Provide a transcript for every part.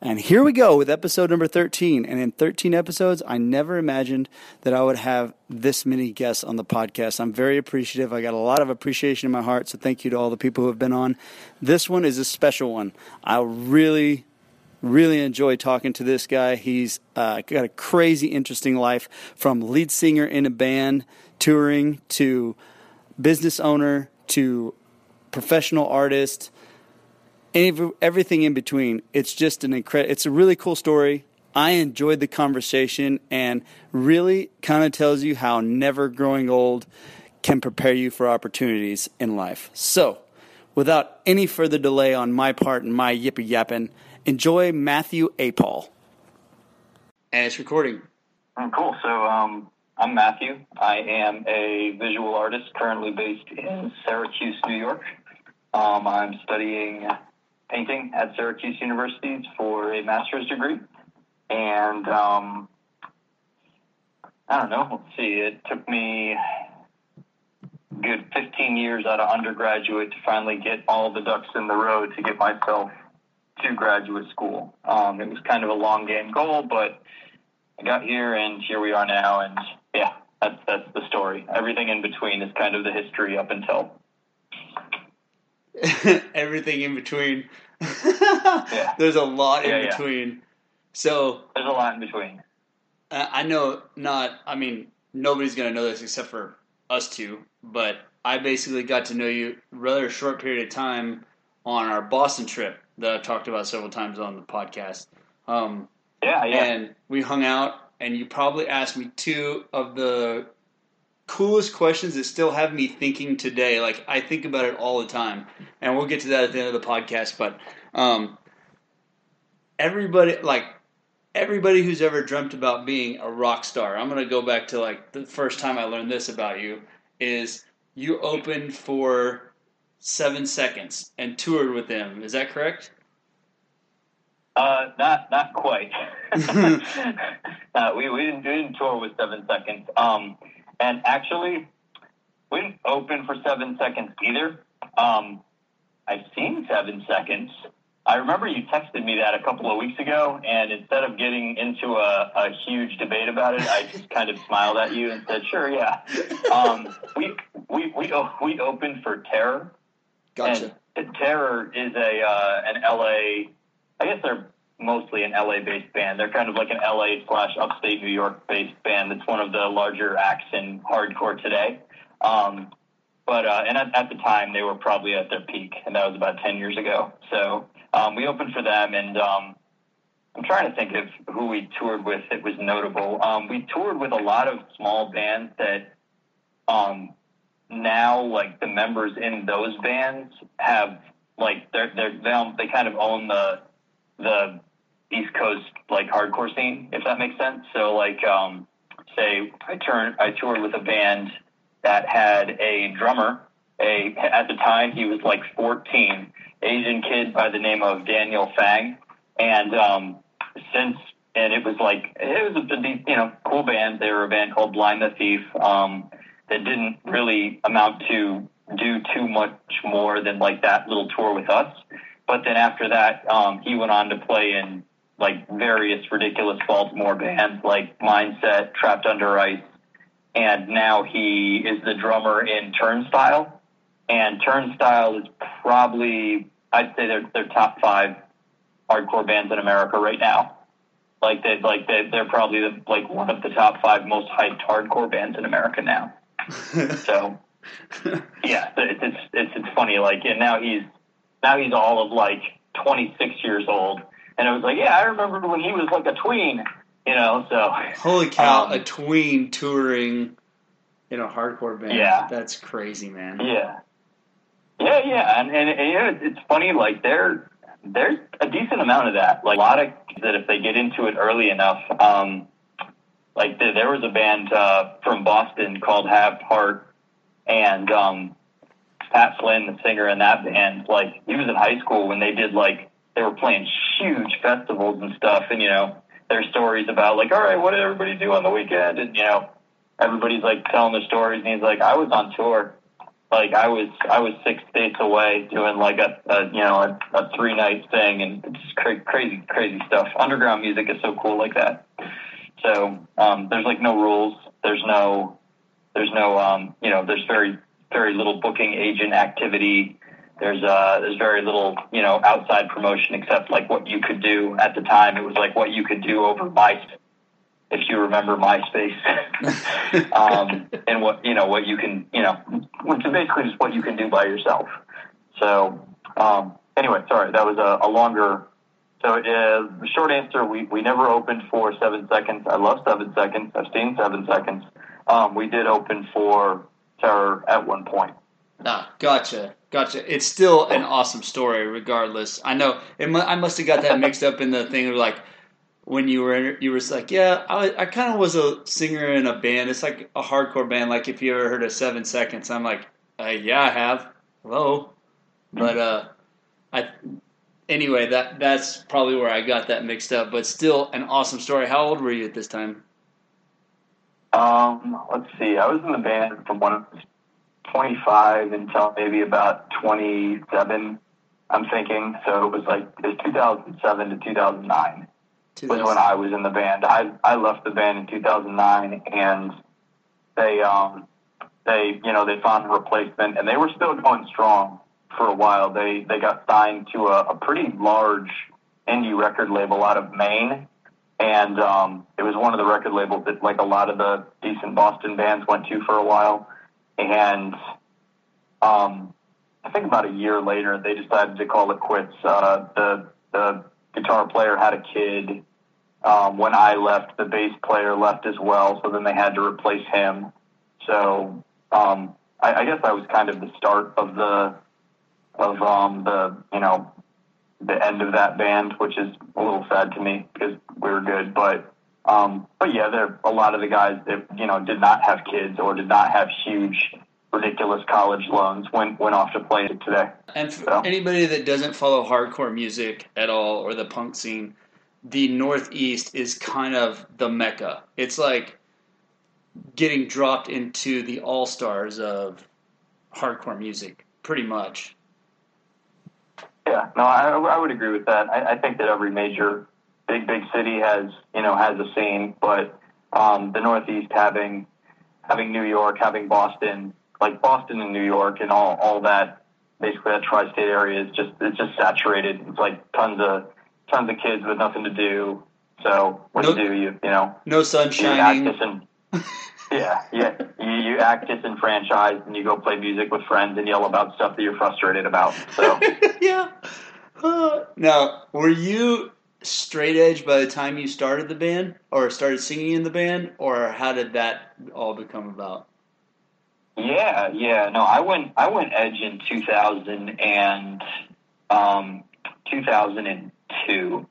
And here we go with episode number 13. And in 13 episodes, I never imagined that I would have this many guests on the podcast. I'm very appreciative. I got a lot of appreciation in my heart. So thank you to all the people who have been on. This one is a special one. I really, really enjoy talking to this guy. He's uh, got a crazy, interesting life from lead singer in a band, touring, to business owner, to professional artist any, everything in between. It's just an incredible. It's a really cool story. I enjoyed the conversation and really kind of tells you how never growing old can prepare you for opportunities in life. So, without any further delay on my part and my yippy yapping, enjoy Matthew Apal. And it's recording. Oh, cool. So, um, I'm Matthew. I am a visual artist currently based in Syracuse, New York. Um, I'm studying painting at Syracuse University for a master's degree. And um, I don't know, let's see, it took me good 15 years out of undergraduate to finally get all the ducks in the row to get myself to graduate school. Um, it was kind of a long game goal, but I got here and here we are now. And yeah, that's, that's the story. Everything in between is kind of the history up until. Everything in between yeah. There's a lot in yeah, between. Yeah. So there's a lot in between. I know not. I mean, nobody's gonna know this except for us two. But I basically got to know you rather short period of time on our Boston trip that I've talked about several times on the podcast. Um, yeah, yeah. And we hung out, and you probably asked me two of the coolest questions that still have me thinking today. Like I think about it all the time, and we'll get to that at the end of the podcast. But um, everybody, like everybody who's ever dreamt about being a rock star, I'm gonna go back to like the first time I learned this about you is you opened for Seven Seconds and toured with them. Is that correct? Uh, not not quite. uh, we we didn't, we didn't tour with Seven Seconds. Um, and actually, we didn't open for seven seconds either. Um, I've seen seven seconds. I remember you texted me that a couple of weeks ago, and instead of getting into a, a huge debate about it, I just kind of smiled at you and said, "Sure, yeah." Um, we we we we opened for Terror. Gotcha. And Terror is a uh, an LA. I guess they're mostly an LA based band. They're kind of like an LA slash upstate New York based band. That's one of the larger acts in hardcore today. Um, but uh, and at, at, the time they were probably at their peak, and that was about ten years ago. So um, we opened for them, and um, I'm trying to think of who we toured with that was notable. Um, we toured with a lot of small bands that um, now like the members in those bands have like they're, they're they they kind of own the the East Coast like hardcore scene, if that makes sense. So like, um, say I turned, I toured with a band that had a drummer. A at the time he was like 14, Asian kid by the name of Daniel Fang, and um, since and it was like it was a you know cool band. They were a band called Blind the Thief um, that didn't really amount to do too much more than like that little tour with us. But then after that, um, he went on to play in like various ridiculous Baltimore bands like Mindset, Trapped Under Ice, and now he is the drummer in Turnstile. And Turnstile is probably, I'd say they're, they're top five hardcore bands in America right now. Like they like they they're probably the, like one of the top five most hyped hardcore bands in America now. so yeah, it's, it's it's it's funny. Like and now he's now he's all of like 26 years old. And it was like, yeah, I remember when he was like a tween, you know, so. Holy cow, um, a tween touring in a hardcore band. Yeah. That's crazy, man. Yeah. Yeah, yeah. And, and, and you know, it's funny, like, there, there's a decent amount of that. Like, a lot of that if they get into it early enough, um, like, there, there was a band uh, from Boston called Have Heart, and um, Pat Flynn, the singer in that band, like he was in high school when they did like they were playing huge festivals and stuff, and you know there's stories about like, all right, what did everybody do on the weekend, and you know everybody's like telling their stories, and he's like, I was on tour, like I was I was six states away doing like a, a you know a, a three night thing and it's just cra- crazy crazy stuff. Underground music is so cool like that. So um, there's like no rules. There's no there's no um, you know there's very very little booking agent activity. There's uh there's very little you know outside promotion except like what you could do at the time. It was like what you could do over MySpace if you remember MySpace, um, and what you know what you can you know, which is basically just what you can do by yourself. So um, anyway, sorry, that was a, a longer. So uh, the short answer, we, we never opened for seven seconds. I love seven seconds. I've seen seven seconds. Um, we did open for Terror at one point. Ah, gotcha, gotcha. It's still an awesome story, regardless. I know it, I must have got that mixed up in the thing of like when you were you were like, yeah, I, I kind of was a singer in a band. It's like a hardcore band. Like if you ever heard of Seven Seconds, I'm like, uh, yeah, I have. Hello, but uh, I anyway that that's probably where I got that mixed up. But still, an awesome story. How old were you at this time? Um, let's see. I was in the band from when I was 25 until maybe about 27. I'm thinking. So it was like it was 2007 to 2009 was when I was in the band. I I left the band in 2009, and they um they you know they found a replacement, and they were still going strong for a while. They they got signed to a, a pretty large indie record label out of Maine, and um, it was one of the record labels that like a lot of the decent Boston bands went to for a while, and um, I think about a year later they decided to call it quits. Uh, the the guitar player had a kid. Um, when I left, the bass player left as well, so then they had to replace him. So um, I, I guess I was kind of the start of the of um, the you know the end of that band, which is a little sad to me because we were good. But um, but yeah, there a lot of the guys that you know did not have kids or did not have huge ridiculous college loans went went off to play today. And for so. anybody that doesn't follow hardcore music at all or the punk scene, the Northeast is kind of the mecca. It's like getting dropped into the all stars of hardcore music, pretty much. Yeah, no, I, I would agree with that. I, I think that every major big big city has you know has a scene, but um, the Northeast having having New York, having Boston, like Boston and New York, and all all that basically that tri-state area is just it's just saturated. It's like tons of tons of kids with nothing to do. So what no, do you do? You you know no sun shining. yeah, yeah. You, you act disenfranchised and you go play music with friends and yell about stuff that you're frustrated about. So yeah. Uh, now, were you straight edge by the time you started the band, or started singing in the band, or how did that all become about? Yeah, yeah. No, I went I went edge in 2000 and um, 2002.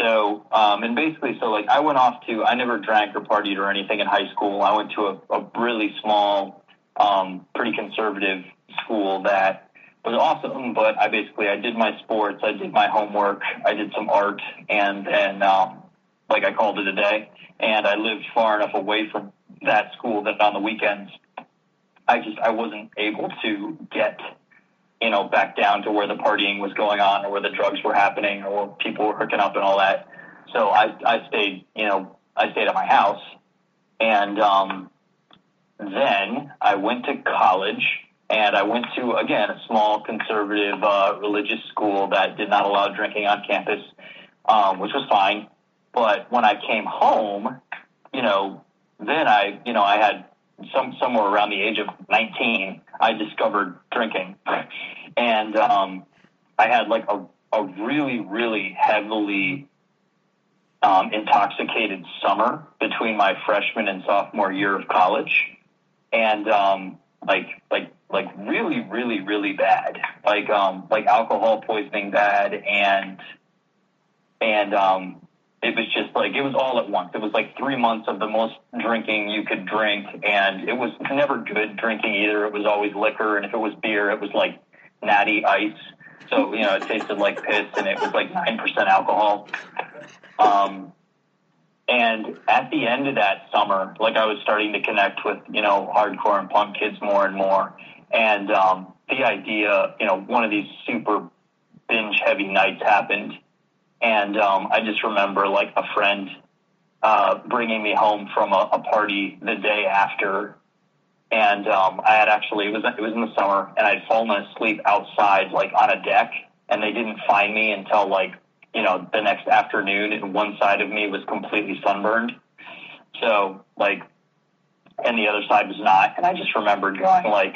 So, um, and basically, so like I went off to, I never drank or partied or anything in high school. I went to a, a really small, um, pretty conservative school that was awesome, but I basically, I did my sports, I did my homework, I did some art, and then, um, like I called it a day. And I lived far enough away from that school that on the weekends, I just, I wasn't able to get you know, back down to where the partying was going on or where the drugs were happening or where people were hooking up and all that. So I, I stayed, you know, I stayed at my house. And um, then I went to college and I went to, again, a small conservative uh, religious school that did not allow drinking on campus, um, which was fine. But when I came home, you know, then I, you know, I had some somewhere around the age of 19, I discovered drinking, and um, I had like a a really really heavily um, intoxicated summer between my freshman and sophomore year of college, and um, like like like really really really bad, like um, like alcohol poisoning bad, and and um, it was just like it was all at once. It was like three months of the most drinking you could drink, and it was never good drinking either. It was always liquor, and if it was beer, it was like natty ice. So you know, it tasted like piss, and it was like nine percent alcohol. Um, and at the end of that summer, like I was starting to connect with you know hardcore and punk kids more and more, And um, the idea, you know, one of these super binge heavy nights happened. And um, I just remember like a friend uh, bringing me home from a, a party the day after. And um, I had actually, it was, it was in the summer, and I'd fallen asleep outside, like on a deck, and they didn't find me until like, you know, the next afternoon, and one side of me was completely sunburned. So, like, and the other side was not. And I just remembered going, like,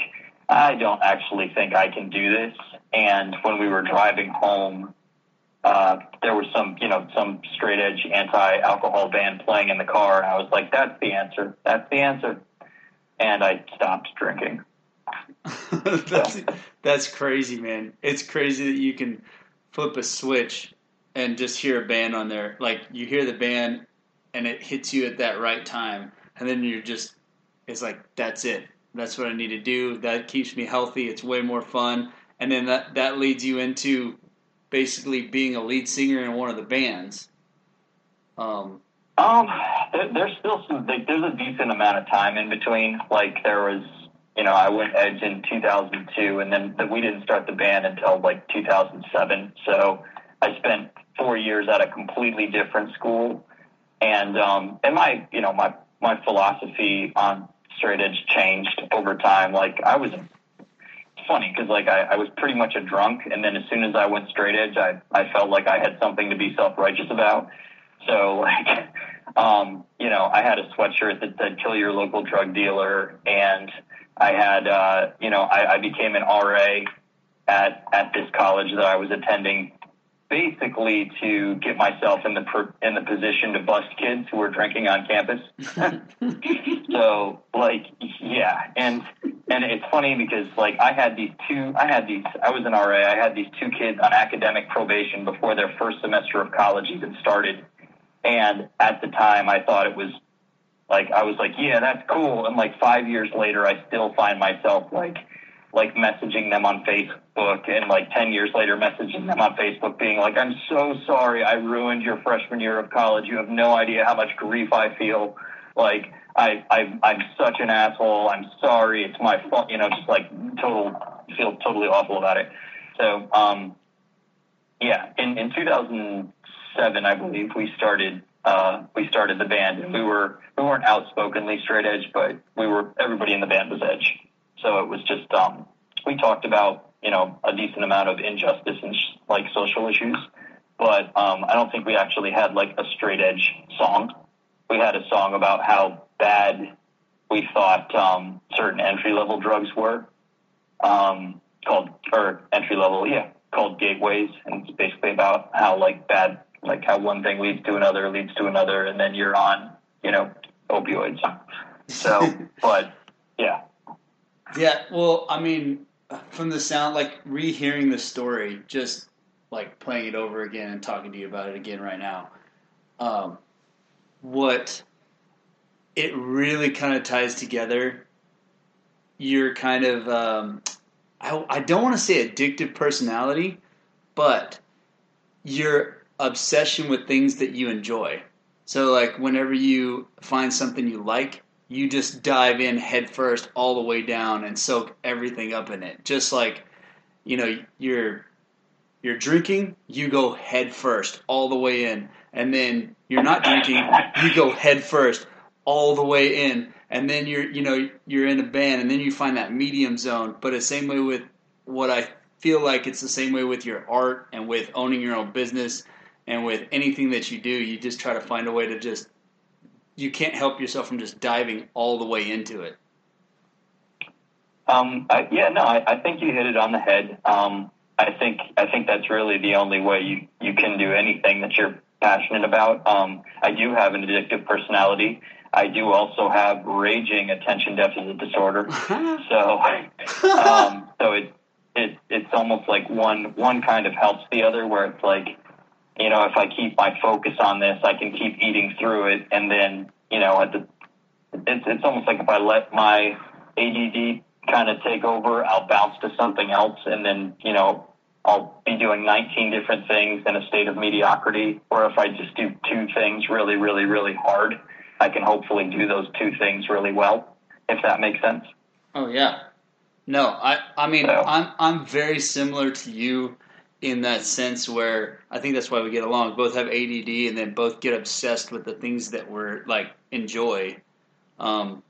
I don't actually think I can do this. And when we were driving home, uh, there was some, you know, some straight edge anti alcohol band playing in the car. And I was like, that's the answer. That's the answer. And I stopped drinking. that's, that's crazy, man. It's crazy that you can flip a switch and just hear a band on there. Like you hear the band and it hits you at that right time. And then you're just, it's like, that's it. That's what I need to do. That keeps me healthy. It's way more fun. And then that, that leads you into basically being a lead singer in one of the bands. Um, um there, there's still some, like, there's a decent amount of time in between. Like there was, you know, I went Edge in 2002 and then the, we didn't start the band until like 2007. So I spent four years at a completely different school. And, um, and my, you know, my, my philosophy on straight edge changed over time. Like I was funny because like I, I was pretty much a drunk, and then as soon as I went straight edge, I I felt like I had something to be self righteous about. So like, um, you know, I had a sweatshirt that said "Kill your local drug dealer," and I had uh, you know I, I became an RA at at this college that I was attending basically to get myself in the in the position to bust kids who were drinking on campus. so like yeah, and and it's funny because like I had these two I had these I was an RA, I had these two kids on academic probation before their first semester of college even started. And at the time I thought it was like I was like, yeah, that's cool. And like 5 years later I still find myself like like messaging them on Facebook and like 10 years later messaging them on Facebook being like, I'm so sorry I ruined your freshman year of college. You have no idea how much grief I feel. Like, I, I, I'm such an asshole. I'm sorry. It's my fault. You know, just like total, feel totally awful about it. So, um, yeah, in, in 2007, I believe we started, uh, we started the band and we were, we weren't outspokenly straight edge, but we were, everybody in the band was edge. So it was just um, we talked about you know a decent amount of injustice and sh- like social issues, but um, I don't think we actually had like a straight edge song. We had a song about how bad we thought um, certain entry level drugs were um, called or entry level, yeah, called gateways, and it's basically about how like bad like how one thing leads to another leads to another, and then you're on you know opioids. So, but yeah, yeah, well, I mean, from the sound, like rehearing the story, just like playing it over again and talking to you about it again right now, um, what it really kind of ties together. Your kind of, um, I, I don't want to say addictive personality, but your obsession with things that you enjoy. So, like, whenever you find something you like, you just dive in headfirst all the way down and soak everything up in it. Just like, you know, you're you're drinking, you go headfirst all the way in. And then you're not drinking, you go head first all the way in. And then you're you know, you're in a band and then you find that medium zone. But the same way with what I feel like it's the same way with your art and with owning your own business and with anything that you do, you just try to find a way to just you can't help yourself from just diving all the way into it. Um, I, yeah, no, I, I think you hit it on the head. Um, I think I think that's really the only way you you can do anything that you're passionate about. Um, I do have an addictive personality. I do also have raging attention deficit disorder. so, um, so it it it's almost like one one kind of helps the other, where it's like you know, if I keep my focus on this, I can keep eating through it. And then, you know, at the, it's, it's almost like if I let my ADD kind of take over, I'll bounce to something else. And then, you know, I'll be doing 19 different things in a state of mediocrity. Or if I just do two things really, really, really hard, I can hopefully do those two things really well, if that makes sense. Oh, yeah. No, I I mean So- I'm I'm very similar to you in that sense where I think that's why we get along. Both have ADD and then both get obsessed with the things that we're like enjoy. Um,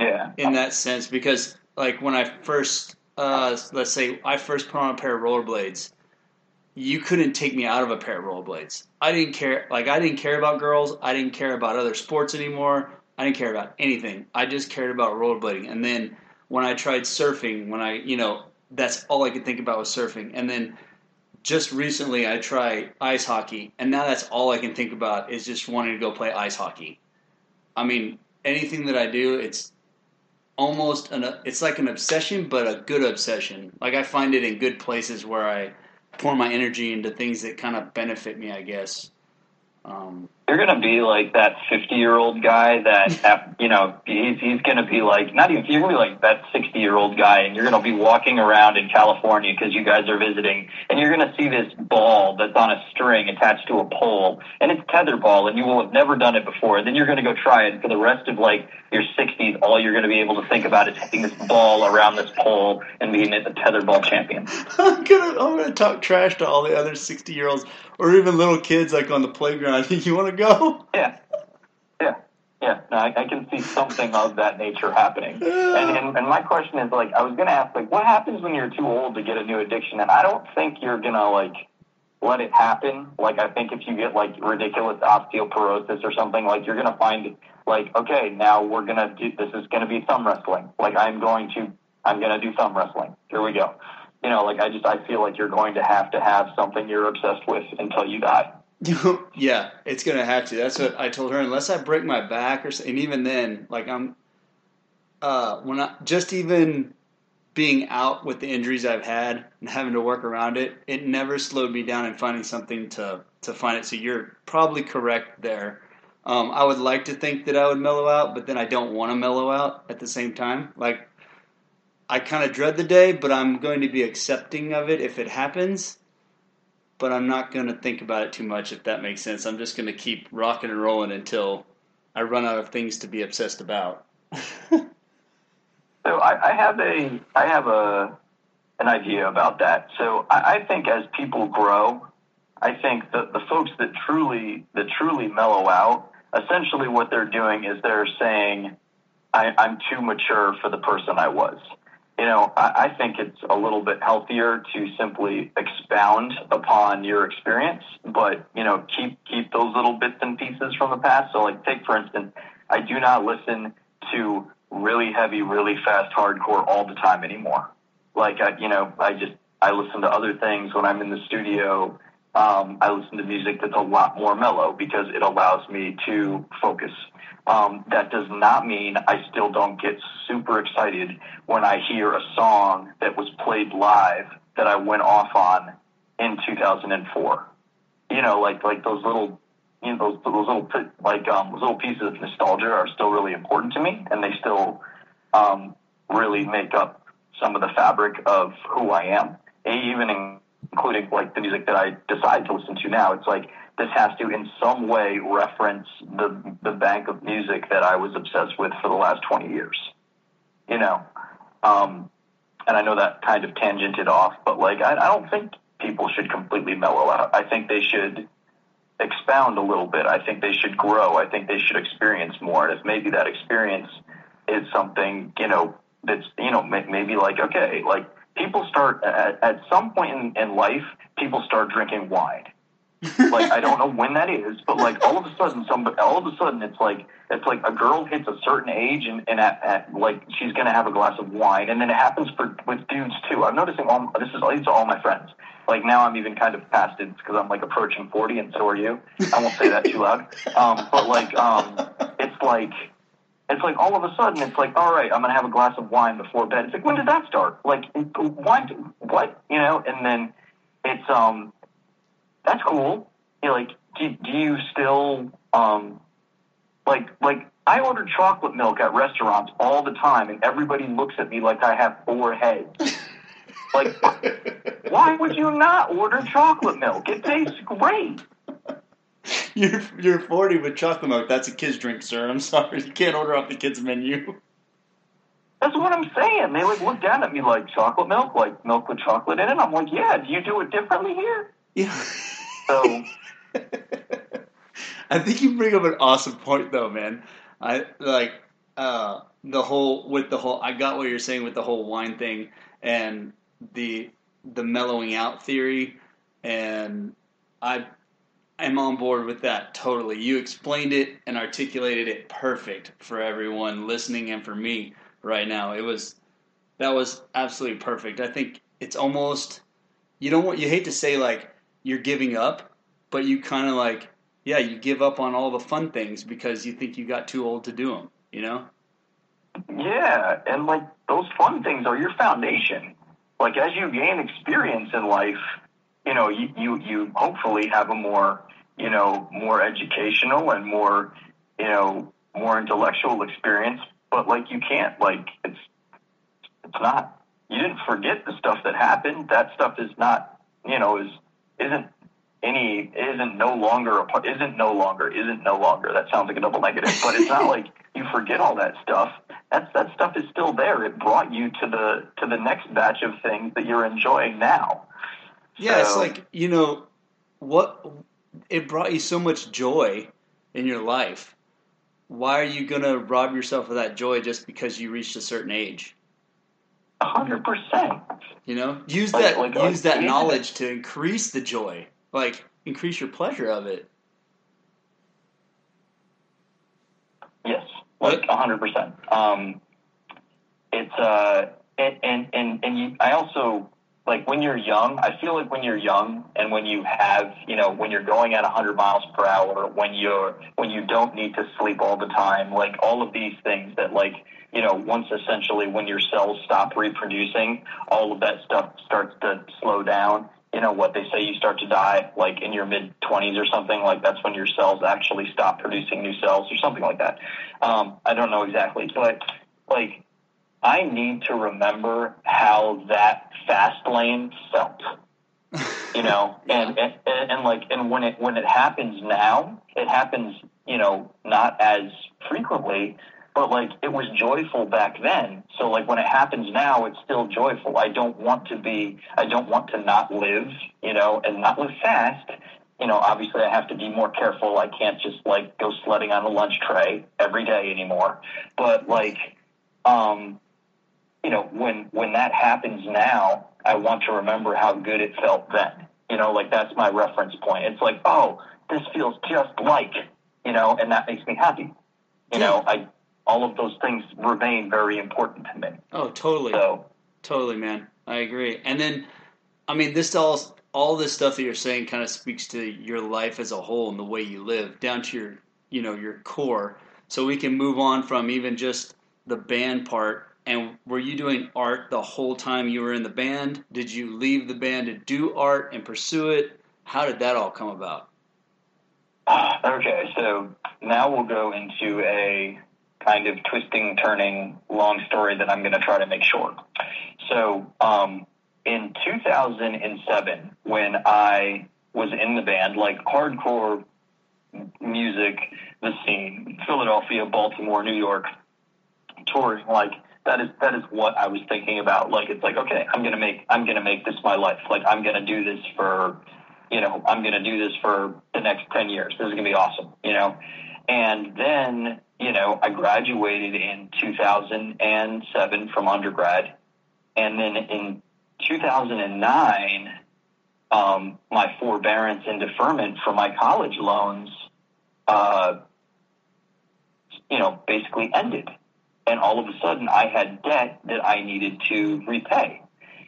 Yeah. in that sense because like when I first uh, let's say I first put on a pair of rollerblades, you couldn't take me out of a pair of rollerblades. I didn't care like I didn't care about girls, I didn't care about other sports anymore. I didn't care about anything. I just cared about rollerblading. And then when I tried surfing, when I, you know, that's all I could think about was surfing. And then just recently I tried ice hockey, and now that's all I can think about is just wanting to go play ice hockey. I mean, anything that I do, it's almost an it's like an obsession, but a good obsession. Like I find it in good places where I pour my energy into things that kind of benefit me, I guess. Um, You're gonna be like that 50 year old guy that you know he's he's gonna be like not even you're gonna be like that 60 year old guy, and you're gonna be walking around in California because you guys are visiting, and you're gonna see this ball that's on a string attached to a pole, and it's tetherball, and you will have never done it before. And then you're gonna go try it for the rest of like your 60s. All you're gonna be able to think about is hitting this ball around this pole and being a tetherball champion. I'm gonna I'm gonna talk trash to all the other sixty year olds or even little kids like on the playground. you want to go? Yeah, yeah, yeah. No, I, I can see something of that nature happening. And, and and my question is like, I was gonna ask like, what happens when you're too old to get a new addiction? And I don't think you're gonna like let it happen. Like, I think if you get like ridiculous osteoporosis or something, like you're gonna find like, okay, now we're gonna do this is gonna be thumb wrestling. Like, I'm going to I'm gonna do thumb wrestling. Here we go. You know, like I just I feel like you're going to have to have something you're obsessed with until you die. yeah, it's gonna have to. That's what I told her. Unless I break my back or, and even then, like I'm, uh, when I just even being out with the injuries I've had and having to work around it, it never slowed me down in finding something to to find it. So you're probably correct there. Um, I would like to think that I would mellow out, but then I don't want to mellow out at the same time. Like I kind of dread the day, but I'm going to be accepting of it if it happens but I'm not going to think about it too much if that makes sense. I'm just going to keep rocking and rolling until I run out of things to be obsessed about. So I, I have a I have a an idea about that. So I, I think as people grow, I think that the folks that truly that truly mellow out, essentially what they're doing is they're saying, I, I'm too mature for the person I was. You know, I, I think it's a little bit healthier to simply expound upon your experience, but you know, keep keep those little bits and pieces from the past. So, like, take for instance, I do not listen to really heavy, really fast hardcore all the time anymore. Like, I, you know, I just I listen to other things when I'm in the studio. Um, I listen to music that's a lot more mellow because it allows me to focus. Um, that does not mean I still don't get super excited when I hear a song that was played live that I went off on in 2004. You know, like like those little, you know, those those little like um, those little pieces of nostalgia are still really important to me, and they still um, really make up some of the fabric of who I am. Even including like the music that I decide to listen to now, it's like this has to in some way reference the the bank of music that I was obsessed with for the last 20 years. You know, um, and I know that kind of tangented off, but like I, I don't think people should completely mellow out. I think they should expound a little bit. I think they should grow. I think they should experience more. And if maybe that experience is something, you know, that's, you know, maybe like, okay, like people start at, at some point in, in life, people start drinking wine. Like I don't know when that is, but like all of a sudden, somebody, all of a sudden, it's like it's like a girl hits a certain age and, and at, at like she's gonna have a glass of wine, and then it happens for with dudes too. I'm noticing all this is these are all my friends. Like now, I'm even kind of past it because I'm like approaching 40, and so are you. I won't say that too loud, um, but like um, it's like it's like all of a sudden it's like all right i'm going to have a glass of wine before bed it's like when did that start like wine what you know and then it's um that's cool like do, do you still um like like i order chocolate milk at restaurants all the time and everybody looks at me like i have four heads like why would you not order chocolate milk it tastes great You're you're 40 with chocolate milk. That's a kid's drink, sir. I'm sorry. You can't order off the kids menu. That's what I'm saying. They like look down at me like chocolate milk, like milk with chocolate in it. I'm like, yeah. Do you do it differently here? Yeah. So I think you bring up an awesome point, though, man. I like uh, the whole with the whole. I got what you're saying with the whole wine thing and the the mellowing out theory, and I am on board with that totally. You explained it and articulated it perfect for everyone listening and for me right now. It was that was absolutely perfect. I think it's almost you don't want you hate to say like you're giving up, but you kind of like yeah, you give up on all the fun things because you think you got too old to do them, you know? Yeah, and like those fun things are your foundation. Like as you gain experience in life, you know, you you, you hopefully have a more, you know, more educational and more, you know, more intellectual experience. But like you can't like it's it's not you didn't forget the stuff that happened. That stuff is not you know, is isn't any isn't no longer a part isn't no longer isn't no longer that sounds like a double negative but it's not like you forget all that stuff that's that stuff is still there it brought you to the to the next batch of things that you're enjoying now Yeah, it's like you know what it brought you so much joy in your life. Why are you gonna rob yourself of that joy just because you reached a certain age? Hundred percent You know, use Like- that like, use that yeah. knowledge to increase the joy, like increase your pleasure of it. Yes, like a hundred percent. Um, it's uh, and and and, and you, I also like when you're young. I feel like when you're young and when you have, you know, when you're going at hundred miles per hour, when you're when you don't need to sleep all the time, like all of these things that like you know, once essentially when your cells stop reproducing, all of that stuff starts to slow down. You know what they say, you start to die like in your mid 20s or something. Like that's when your cells actually stop producing new cells or something like that. Um, I don't know exactly, but like I need to remember how that fast lane felt. You know, and, and and like and when it when it happens now, it happens. You know, not as frequently, but like it was joyful back then. So like when it happens now, it's still joyful. I don't want to be. I don't want to not live. You know, and not live fast. You know, obviously I have to be more careful. I can't just like go sledding on a lunch tray every day anymore. But like, um, you know, when when that happens now, I want to remember how good it felt then. You know, like that's my reference point. It's like, oh, this feels just like, you know, and that makes me happy. You know, I all of those things remain very important to me. Oh, totally. So Totally, man. I agree. And then, I mean, this all all this stuff that you're saying kind of speaks to your life as a whole and the way you live, down to your you know your core. So we can move on from even just the band part. And were you doing art the whole time you were in the band? Did you leave the band to do art and pursue it? How did that all come about? okay, so now we'll go into a kind of twisting, turning, long story that I'm going to try to make short. So, um, in 2007, when I was in the band, like hardcore music, the scene, Philadelphia, Baltimore, New York, touring, like that is that is what I was thinking about. Like it's like, okay, I'm gonna make I'm gonna make this my life. Like I'm gonna do this for you know, I'm gonna do this for the next ten years. This is gonna be awesome, you know. And then, you know, I graduated in 2007 from undergrad. And then in 2009, um, my forbearance and deferment for my college loans, uh, you know, basically ended. And all of a sudden, I had debt that I needed to repay,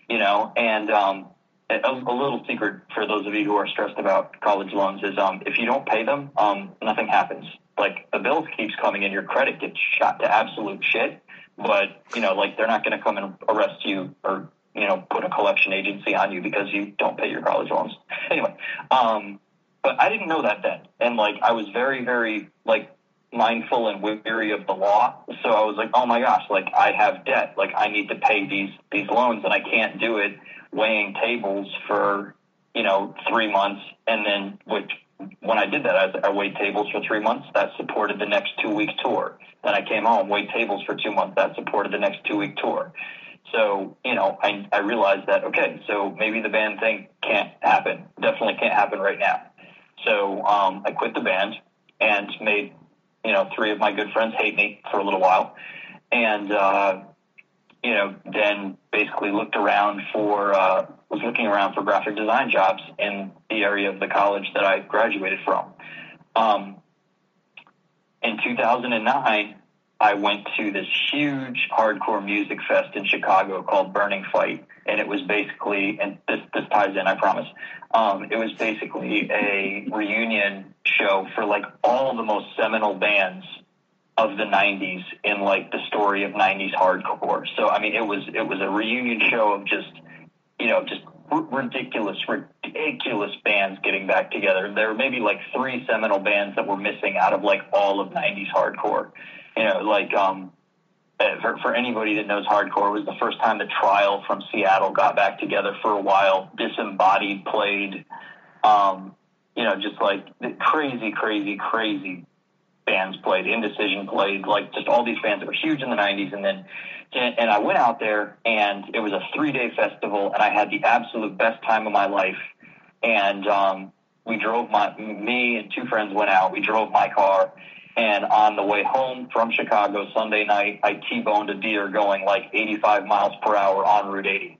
you know, and um, a, a little secret for those of you who are stressed about college loans is um, if you don't pay them, um, nothing happens. Like the bills keeps coming in, your credit gets shot to absolute shit. But you know, like they're not going to come and arrest you or you know put a collection agency on you because you don't pay your college loans. Anyway, um, but I didn't know that then, and like I was very, very like mindful and weary of the law. So I was like, oh my gosh, like I have debt, like I need to pay these these loans, and I can't do it weighing tables for you know three months, and then which when I did that, I, I waited tables for three months. That supported the next two week tour. Then I came home, waited tables for two months. That supported the next two week tour. So, you know, I, I realized that, okay, so maybe the band thing can't happen. Definitely can't happen right now. So um, I quit the band and made, you know, three of my good friends hate me for a little while. And, uh, you know, then basically looked around for, uh, was looking around for graphic design jobs in the area of the college that I graduated from. Um, in 2009, I went to this huge hardcore music fest in Chicago called Burning Fight, and it was basically, and this this ties in, I promise. Um, it was basically a reunion show for like all the most seminal bands of the '90s in like the story of '90s hardcore. So I mean, it was it was a reunion show of just you know just ridiculous, ridiculous bands getting back together. There were maybe like three seminal bands that were missing out of like all of '90s hardcore you know, like um, uh, for, for anybody that knows hardcore, it was the first time the Trial from Seattle got back together for a while. Disembodied played, um, you know, just like crazy, crazy, crazy bands played. Indecision played, like just all these bands that were huge in the '90s, and then. And I went out there, and it was a three-day festival, and I had the absolute best time of my life. And um, we drove my me and two friends went out. We drove my car, and on the way home from Chicago Sunday night, I T-boned a deer going like 85 miles per hour on Route 80.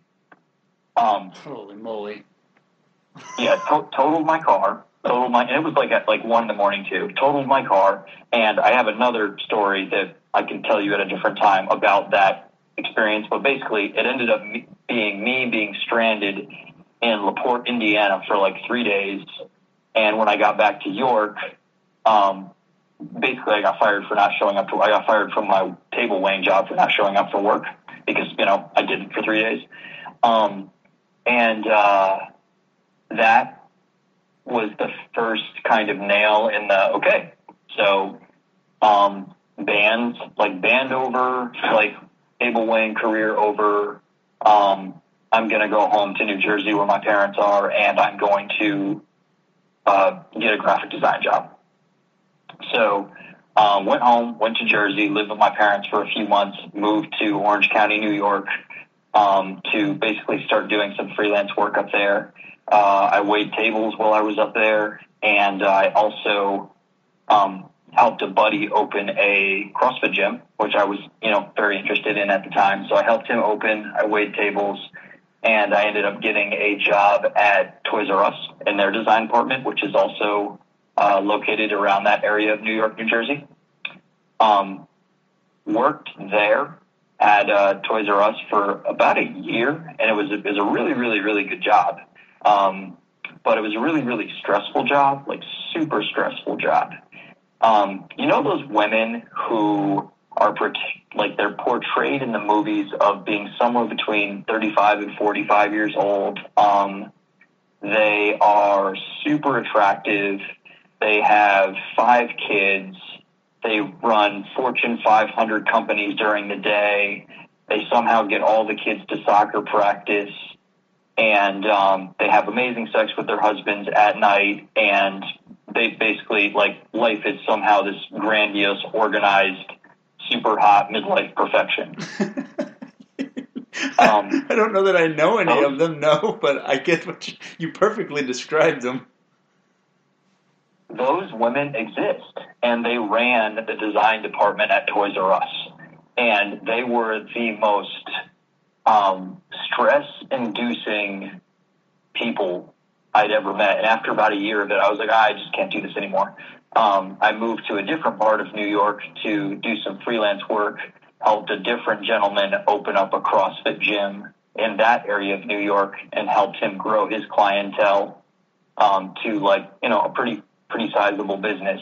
Um, Holy moly! yeah, to- totaled my car. Totaled my, it was like at like one in the morning too. Totaled my car, and I have another story that I can tell you at a different time about that experience. But basically, it ended up being me being stranded in LaPorte, Indiana, for like three days. And when I got back to York, um, basically I got fired for not showing up to. I got fired from my table weighing job for not showing up for work because you know I didn't for three days, um, and uh, that was the first kind of nail in the okay. So um, bands like band over, like table weighing career over. Um, I'm to go home to New Jersey where my parents are, and I'm going to uh, get a graphic design job. So um, went home, went to Jersey, lived with my parents for a few months, moved to Orange County, New York, um, to basically start doing some freelance work up there. Uh, I weighed tables while I was up there, and I also um, helped a buddy open a CrossFit gym, which I was, you know, very interested in at the time. So I helped him open. I weighed tables, and I ended up getting a job at Toys R Us in their design department, which is also uh, located around that area of New York, New Jersey. Um, worked there at uh, Toys R Us for about a year, and it was a, it was a really, really, really good job. Um, but it was a really, really stressful job, like super stressful job. Um, you know those women who are like they're portrayed in the movies of being somewhere between 35 and 45 years old. Um, they are super attractive they have five kids. They run Fortune 500 companies during the day. They somehow get all the kids to soccer practice. And um, they have amazing sex with their husbands at night. And they basically, like, life is somehow this grandiose, organized, super hot midlife perfection. um, I don't know that I know any of them, no, but I get what you, you perfectly described them those women exist and they ran the design department at Toys R Us and they were the most um, stress inducing people I'd ever met. And after about a year of it, I was like, I just can't do this anymore. Um, I moved to a different part of New York to do some freelance work, helped a different gentleman open up a CrossFit gym in that area of New York and helped him grow his clientele um, to like, you know, a pretty pretty sizable business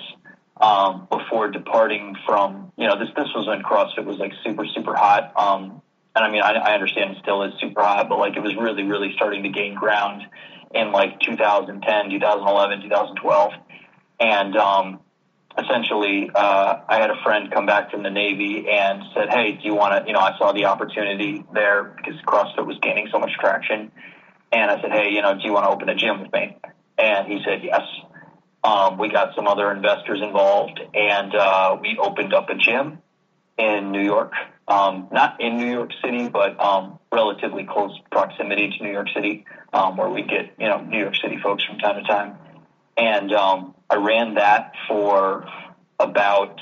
um, before departing from you know this this was when CrossFit was like super super hot. Um, and I mean I, I understand it still is super hot, but like it was really really starting to gain ground in like 2010, 2011, 2012, and um, essentially uh, I had a friend come back from the Navy and said, "Hey, do you want to?" You know, I saw the opportunity there because CrossFit was gaining so much traction, and I said, "Hey, you know, do you want to open a gym with me?" And he said, "Yes." um, we got some other investors involved, and uh, we opened up a gym in New York. Um, not in New York City, but um, relatively close proximity to New York City, um, where we get you know New York City folks from time to time. And um, I ran that for about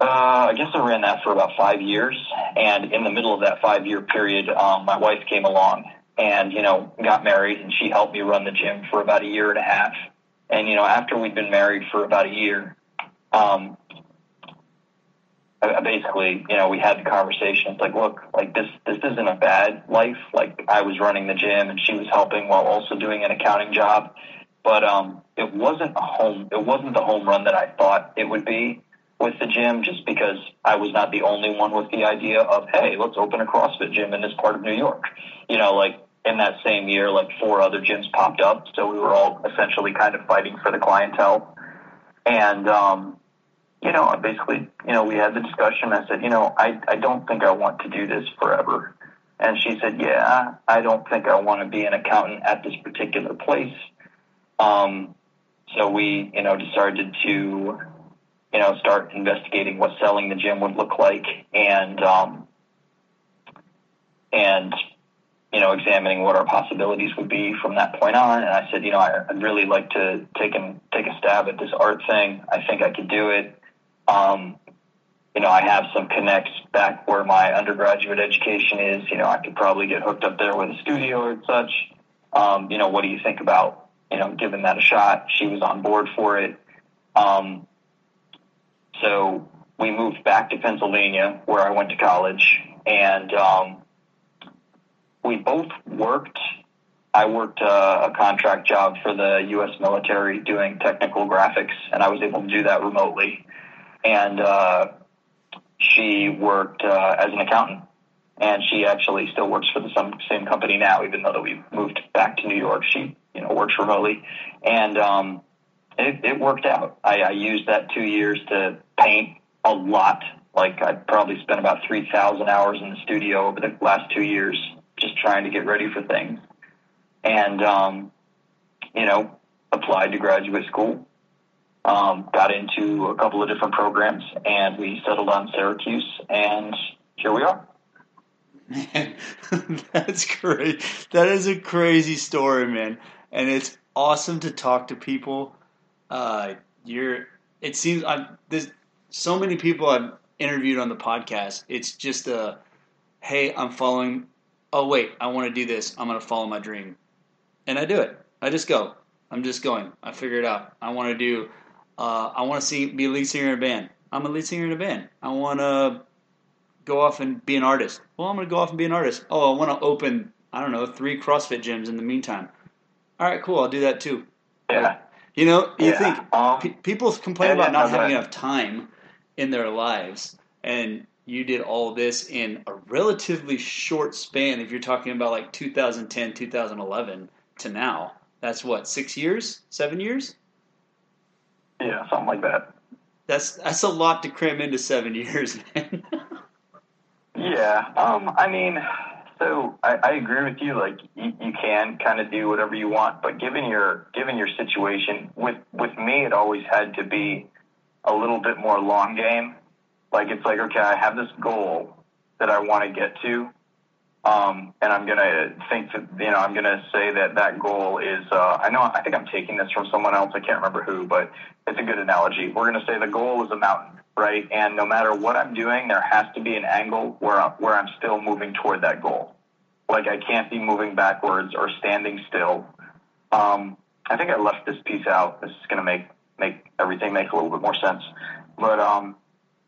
uh, I guess I ran that for about five years, and in the middle of that five year period, um, my wife came along and you know got married, and she helped me run the gym for about a year and a half. And you know, after we'd been married for about a year, um, I, basically, you know, we had the conversation. It's like, look, like this, this isn't a bad life. Like I was running the gym, and she was helping while also doing an accounting job. But um, it wasn't a home. It wasn't the home run that I thought it would be with the gym just because I was not the only one with the idea of, hey, let's open a CrossFit gym in this part of New York. You know, like in that same year, like four other gyms popped up. So we were all essentially kind of fighting for the clientele. And, um, you know, basically, you know, we had the discussion. I said, you know, I, I don't think I want to do this forever. And she said, yeah, I don't think I want to be an accountant at this particular place. Um, so we, you know, decided to you know, start investigating what selling the gym would look like and, um, and, you know, examining what our possibilities would be from that point on. And I said, you know, I, would really like to take and take a stab at this art thing. I think I could do it. Um, you know, I have some connects back where my undergraduate education is. You know, I could probably get hooked up there with a studio or such. Um, you know, what do you think about, you know, giving that a shot? She was on board for it. Um, so we moved back to Pennsylvania, where I went to college, and um, we both worked. I worked uh, a contract job for the U.S. military doing technical graphics, and I was able to do that remotely. And uh, she worked uh, as an accountant, and she actually still works for the some, same company now, even though that we moved back to New York. She, you know, works remotely, and um, it, it worked out. I, I used that two years to paint a lot. Like I probably spent about three thousand hours in the studio over the last two years, just trying to get ready for things. And um, you know, applied to graduate school. Um, got into a couple of different programs, and we settled on Syracuse, and here we are. Man, that's great. That is a crazy story, man. And it's awesome to talk to people uh, you're. It seems I'm. There's so many people I've interviewed on the podcast. It's just a, hey, I'm following. Oh wait, I want to do this. I'm to follow my dream, and I do it. I just go. I'm just going. I figure it out. I want to do. Uh, I want to sing, be a lead singer in a band. I'm a lead singer in a band. I want to go off and be an artist. Well, I'm going to go off and be an artist. Oh, I want to open. I don't know three CrossFit gyms in the meantime. All right, cool. I'll do that too. Yeah. You know, you yeah. think um, pe- people complain yeah, about not having enough time in their lives, and you did all this in a relatively short span. If you're talking about like 2010, 2011 to now, that's what six years, seven years? Yeah, something like that. That's that's a lot to cram into seven years, man. yeah, um, I mean, so I, I agree with you. Like you, you can kind of do whatever you want, but given your given your situation, with with me, it always had to be a little bit more long game. Like it's like okay, I have this goal that I want to get to, um, and I'm gonna think that you know I'm gonna say that that goal is. Uh, I know I think I'm taking this from someone else. I can't remember who, but it's a good analogy. We're gonna say the goal is a mountain, right? And no matter what I'm doing, there has to be an angle where where I'm still moving toward that goal. Like I can't be moving backwards or standing still. Um, I think I left this piece out. This is gonna make make everything make a little bit more sense. But um,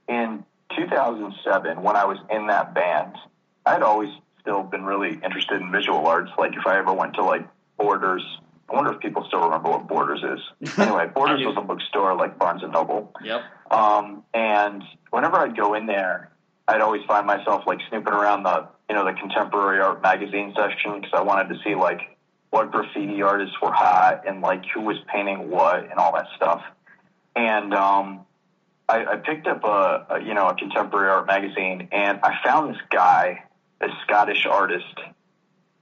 in 2007, when I was in that band, I'd always still been really interested in visual arts. Like if I ever went to like Borders, I wonder if people still remember what Borders is. Anyway, Borders was a bookstore like Barnes and Noble. Yep. Um, and whenever I'd go in there, I'd always find myself like snooping around the you know the contemporary art magazine section because I wanted to see like what graffiti artists were hot and like who was painting what and all that stuff. And um, I, I picked up a, a you know a contemporary art magazine and I found this guy this Scottish artist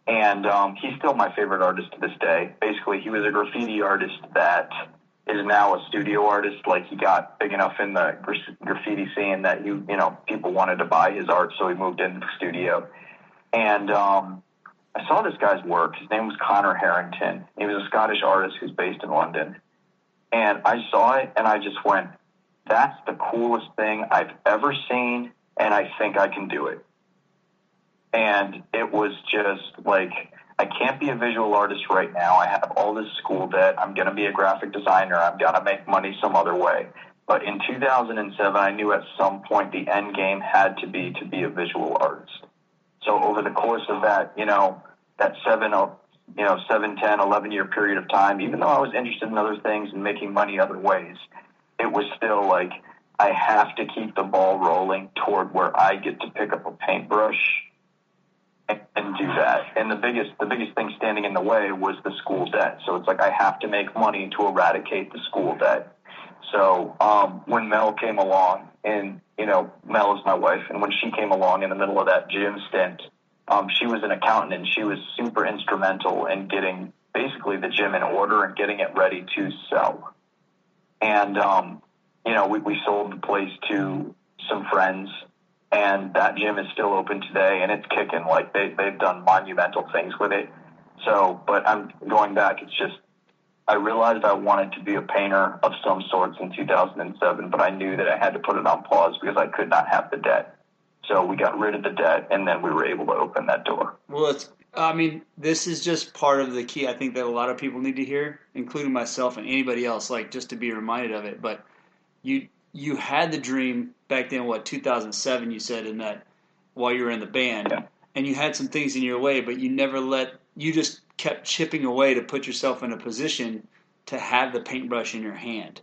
and um, he's still my favorite artist to this day. Basically, he was a graffiti artist that is now a studio artist. Like he got big enough in the graffiti scene that you you know people wanted to buy his art, so he moved into the studio. And um, I saw this guy's work. His name was Conor Harrington. He was a Scottish artist who's based in London. And I saw it and I just went, that's the coolest thing I've ever seen, and I think I can do it. And it was just like, I can't be a visual artist right now. I have all this school debt. I'm going to be a graphic designer. I've got to make money some other way. But in 2007, I knew at some point the end game had to be to be a visual artist. So over the course of that, you know, that seven, uh, you know, seven, ten, eleven year period of time, even though I was interested in other things and making money other ways, it was still like I have to keep the ball rolling toward where I get to pick up a paintbrush and, do that. And the biggest the biggest thing standing in the way was the school debt. So it's like I have to make money to eradicate the school debt. So um, when Mel came along, and you know Mel is my wife, and when she came along in the middle of that gym stint, um, she was an accountant and she was super instrumental in getting basically the gym in order and getting it ready to sell. And um, you know we, we sold the place to some friends and that gym is still open today and it's kicking. Like they, they've done monumental things with it. So but i'm going back. It's just i realized i wanted to be a painter of some sorts in 2007 but i knew that i had to put it on pause because i could not have the debt. So we got rid of the debt and then we were able to open that door. Well it's i mean this is just part of the key i think that a lot of people need to hear including myself and anybody else like just to be reminded of it. But you you had the dream back then, what 2007? You said in that while you were in the band, yeah. and you had some things in your way, but you never let you just kept chipping away to put yourself in a position to have the paintbrush in your hand.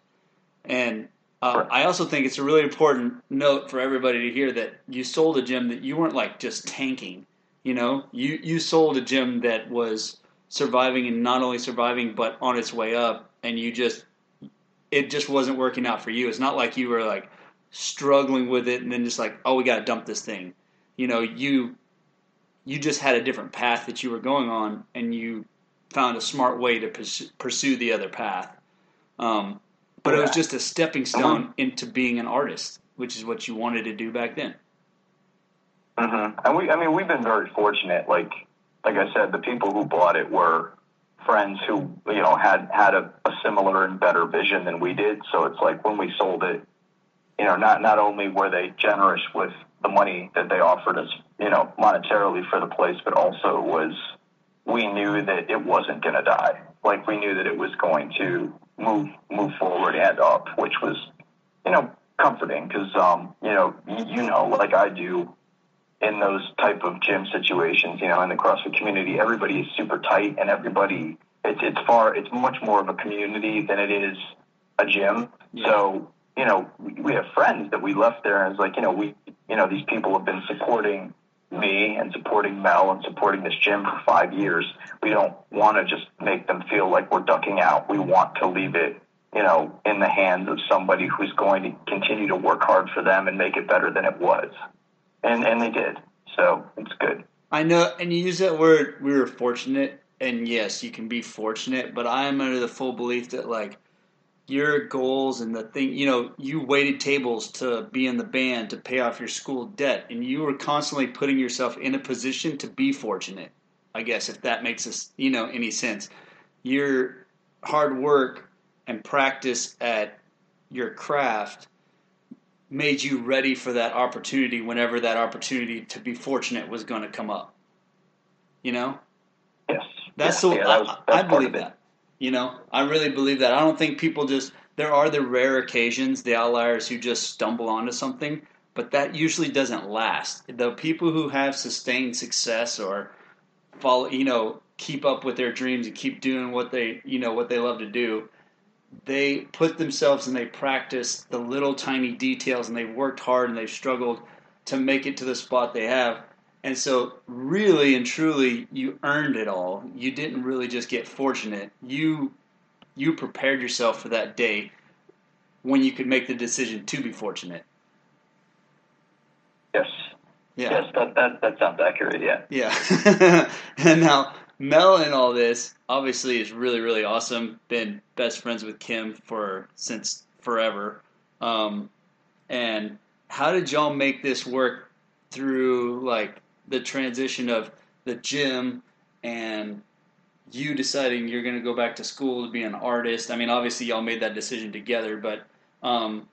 And uh, I also think it's a really important note for everybody to hear that you sold a gym that you weren't like just tanking. You know, you you sold a gym that was surviving and not only surviving but on its way up, and you just it just wasn't working out for you. It's not like you were like struggling with it and then just like, oh, we got to dump this thing. You know, you you just had a different path that you were going on, and you found a smart way to pursue the other path. Um, but yeah. it was just a stepping stone into being an artist, which is what you wanted to do back then. Mm-hmm. And we, I mean, we've been very fortunate. Like, like I said, the people who bought it were friends who, you know, had had a, a similar and better vision than we did. So it's like when we sold it, you know, not not only were they generous with the money that they offered us, you know, monetarily for the place, but also was we knew that it wasn't going to die. Like we knew that it was going to move move forward and up, which was, you know, comforting because um, you know, you know, like I do, in those type of gym situations, you know, in the CrossFit community, everybody is super tight and everybody it's it's far it's much more of a community than it is a gym. Yeah. So you know, we have friends that we left there, and it's like, you know, we, you know, these people have been supporting me and supporting Mel and supporting this gym for five years. We don't want to just make them feel like we're ducking out. We want to leave it, you know, in the hands of somebody who's going to continue to work hard for them and make it better than it was. And and they did. So it's good. I know, and you use that word. We were fortunate, and yes, you can be fortunate, but I am under the full belief that like your goals and the thing you know you waited tables to be in the band to pay off your school debt and you were constantly putting yourself in a position to be fortunate i guess if that makes us you know any sense your hard work and practice at your craft made you ready for that opportunity whenever that opportunity to be fortunate was going to come up. You know? Yes. That's yeah, so yeah, that was, I, I believe that. You know, I really believe that. I don't think people just there are the rare occasions, the outliers who just stumble onto something, but that usually doesn't last. The people who have sustained success or follow, you know, keep up with their dreams and keep doing what they, you know, what they love to do, they put themselves and they practice the little tiny details and they've worked hard and they've struggled to make it to the spot they have. And so, really and truly, you earned it all. You didn't really just get fortunate. You you prepared yourself for that day when you could make the decision to be fortunate. Yes, Yeah. Yes, that, that that sounds accurate. Yeah. Yeah. and now Mel in all this obviously is really really awesome. Been best friends with Kim for since forever. Um, and how did y'all make this work through like the transition of the gym and you deciding you're going to go back to school to be an artist? I mean, obviously y'all made that decision together, but um,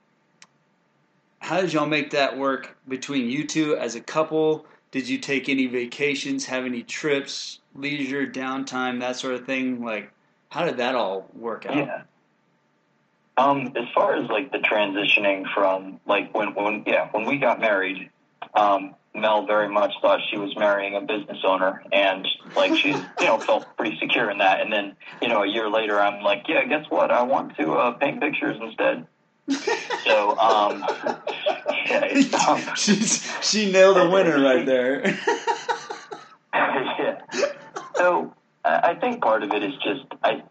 how did y'all make that work between you two as a couple? Did you take any vacations, have any trips, leisure, downtime, that sort of thing? Like, how did that all work out? Yeah. Um, as far as like the transitioning from like when when yeah when we got married, um, Mel very much thought she was marrying a business owner, and like she you know felt pretty secure in that. And then you know a year later, I'm like, yeah, guess what? I want to uh, paint pictures instead. So um, yeah, um, She's she nailed a winner right there. yeah. So I I think part of it is just I,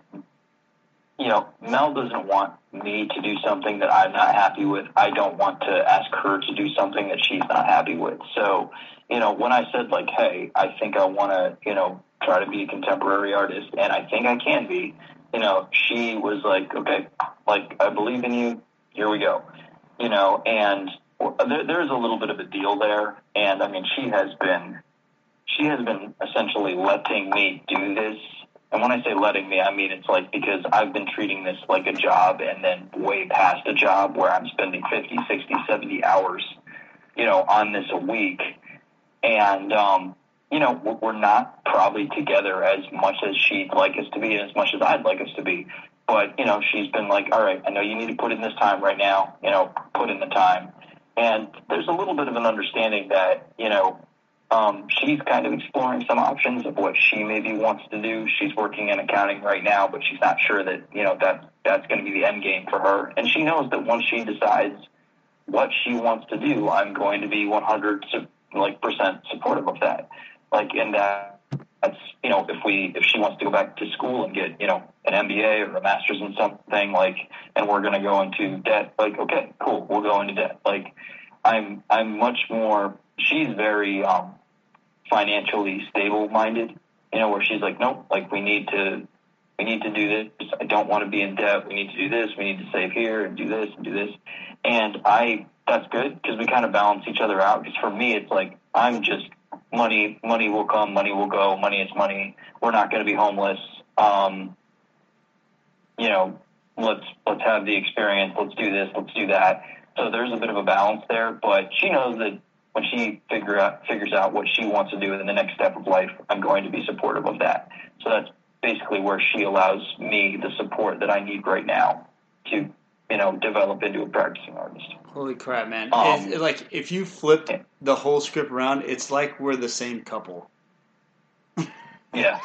you know, Mel doesn't want me to do something that I'm not happy with. I don't want to ask her to do something that she's not happy with. So, you know, when I said like, hey, I think I want to, you know, try to be a contemporary artist, and I think I can be, you know, she was like, okay, like I believe in you. Here we go. You know, and there, there's a little bit of a deal there, and I mean, she has been she has been essentially letting me do this. And when I say letting me, I mean it's like because I've been treating this like a job and then way past a job where I'm spending 50, 60, 70 hours, you know, on this a week. And, um, you know, we're- not probably together as much as she'd like us to be and as much as I'd like us to be. But, you know, she's been like, all right, I know you need to put in this time right now, you know, put in the time. And there's a little bit of an understanding that, you know, um, she's kind of exploring some options of what she maybe wants to do. She's working in accounting right now, but she's not sure that you know that that's going to be the end game for her. And she knows that once she decides what she wants to do, I'm going to be 100 like percent supportive of that. Like in that, that's you know if we if she wants to go back to school and get you know an MBA or a master's in something like, and we're going to go into debt, like okay, cool, we'll go into debt. Like I'm I'm much more. She's very um, financially stable minded. You know, where she's like, nope, like we need to we need to do this. I don't want to be in debt. We need to do this. We need to save here and do this and do this. And I that's good because we kind of balance each other out. Because for me, it's like I'm just money. Money will come. Money will go. Money is money. We're not going to be homeless. Um, you know, let's let's have the experience. Let's do this. Let's do that. So there's a bit of a balance there, but she knows that when she figure out figures out what she wants to do in the next step of life, I'm going to be supportive of that. So that's basically where she allows me the support that I need right now to, you know, develop into a practicing artist. Holy crap, man! Um, like if you flipped the whole script around, it's like we're the same couple. Yeah,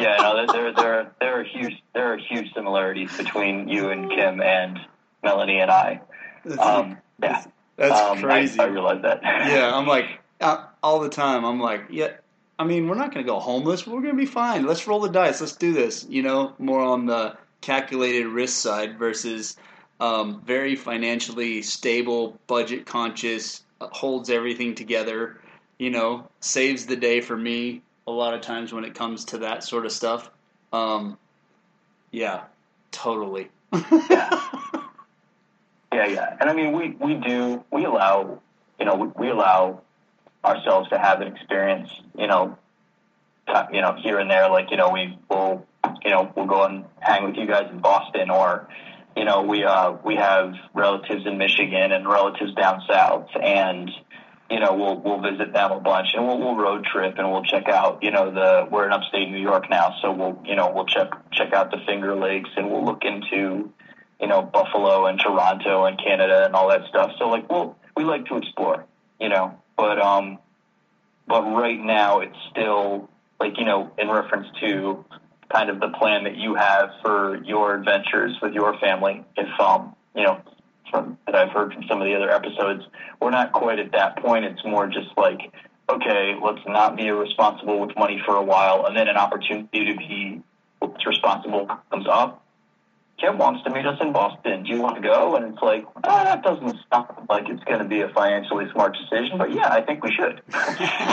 yeah. No, there there there are huge there are huge similarities between you and Kim and Melanie and I. That's, Um, yeah, that's um, crazy. I, I realize that. yeah, I'm like uh, all the time. I'm like, yeah. I mean, we're not going to go homeless. We're going to be fine. Let's roll the dice. Let's do this. You know, more on the calculated risk side versus um, very financially stable, budget conscious, uh, holds everything together. You know, saves the day for me a lot of times when it comes to that sort of stuff. Um, yeah, totally. Yeah, yeah. And I mean, we, we do, we allow, you know, we, we allow ourselves to have an experience, you know, you know, here and there. Like, you know, we will, you know, we'll go and hang with you guys in Boston or, you know, we, uh, we have relatives in Michigan and relatives down south and, you know, we'll, we'll visit them a bunch and we'll, we'll road trip and we'll check out, you know, the, we're in upstate New York now. So we'll, you know, we'll check, check out the Finger Lakes and we'll look into, you know, Buffalo and Toronto and Canada and all that stuff. So like, well, we like to explore, you know, but, um, but right now it's still like, you know, in reference to kind of the plan that you have for your adventures with your family. If, um, you know, from that I've heard from some of the other episodes, we're not quite at that point. It's more just like, okay, let's not be irresponsible with money for a while. And then an opportunity to be responsible comes up Kim wants to meet us in Boston. Do you want to go? And it's like, oh, that doesn't sound like it's going to be a financially smart decision, but yeah, I think we should.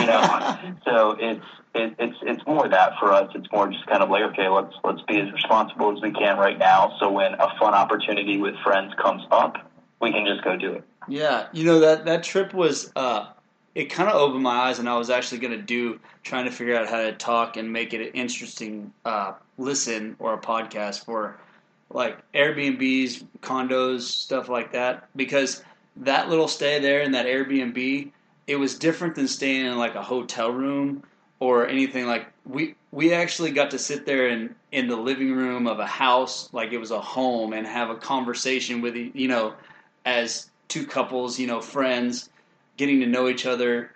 you know, so it's it, it's it's more that for us. It's more just kind of like, okay, let's let's be as responsible as we can right now. So when a fun opportunity with friends comes up, we can just go do it. Yeah, you know that that trip was uh, it kind of opened my eyes, and I was actually going to do trying to figure out how to talk and make it an interesting uh, listen or a podcast for like Airbnbs, condos, stuff like that, because that little stay there in that Airbnb, it was different than staying in like a hotel room or anything like we we actually got to sit there in in the living room of a house like it was a home and have a conversation with you know as two couples, you know, friends, getting to know each other,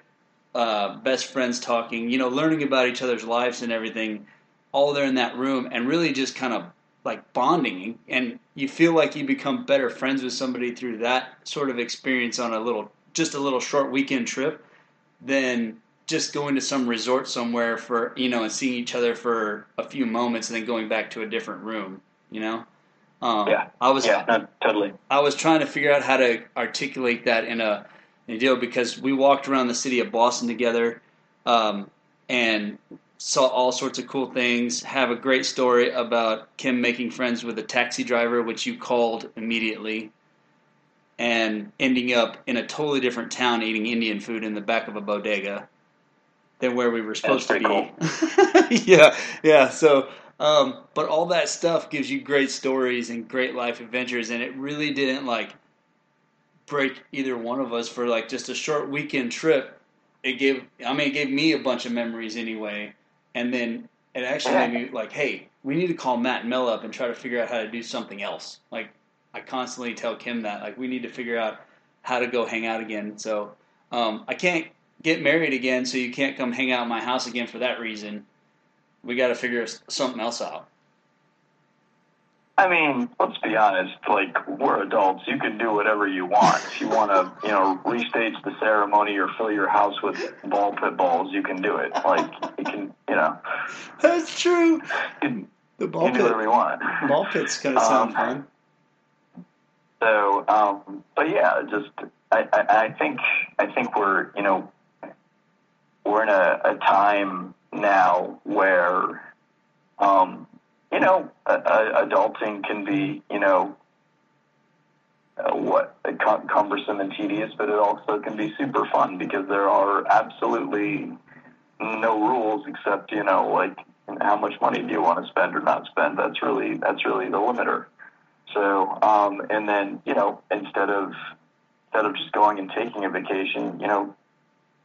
uh, best friends talking, you know, learning about each other's lives and everything, all there in that room, and really just kind of like bonding. And you feel like you become better friends with somebody through that sort of experience on a little, just a little short weekend trip than just going to some resort somewhere for, you know, and seeing each other for a few moments and then going back to a different room, you know? Um, yeah, I was yeah, no, totally. I was trying to figure out how to articulate that in a, in a deal because we walked around the city of Boston together, um, and saw all sorts of cool things. Have a great story about Kim making friends with a taxi driver, which you called immediately, and ending up in a totally different town eating Indian food in the back of a bodega than where we were supposed to be. Cool. yeah, yeah. So um, but all that stuff gives you great stories and great life adventures, and it really didn't like break either one of us for like just a short weekend trip. It gave, I mean, it gave me a bunch of memories anyway, and then it actually made me like, hey, we need to call Matt and Mel up and try to figure out how to do something else. Like I constantly tell Kim that, like we need to figure out how to go hang out again. So um, I can't get married again, so you can't come hang out at my house again for that reason we got to figure something else out. I mean, let's be honest. Like we're adults, you can do whatever you want. If you want to, you know, restage the ceremony or fill your house with ball pit balls, you can do it. Like you can, you know. That's true. You, the ball pit. do whatever you want. Ball pit's kind of sound um, fun. So, um, but yeah, just I, I, I think I think we're you know we're in a, a time now where, um, you know, adulting can be, you know, uh, what cumbersome and tedious, but it also can be super fun because there are absolutely no rules except you know like how much money do you want to spend or not spend. That's really that's really the limiter. So um, and then you know instead of instead of just going and taking a vacation, you know,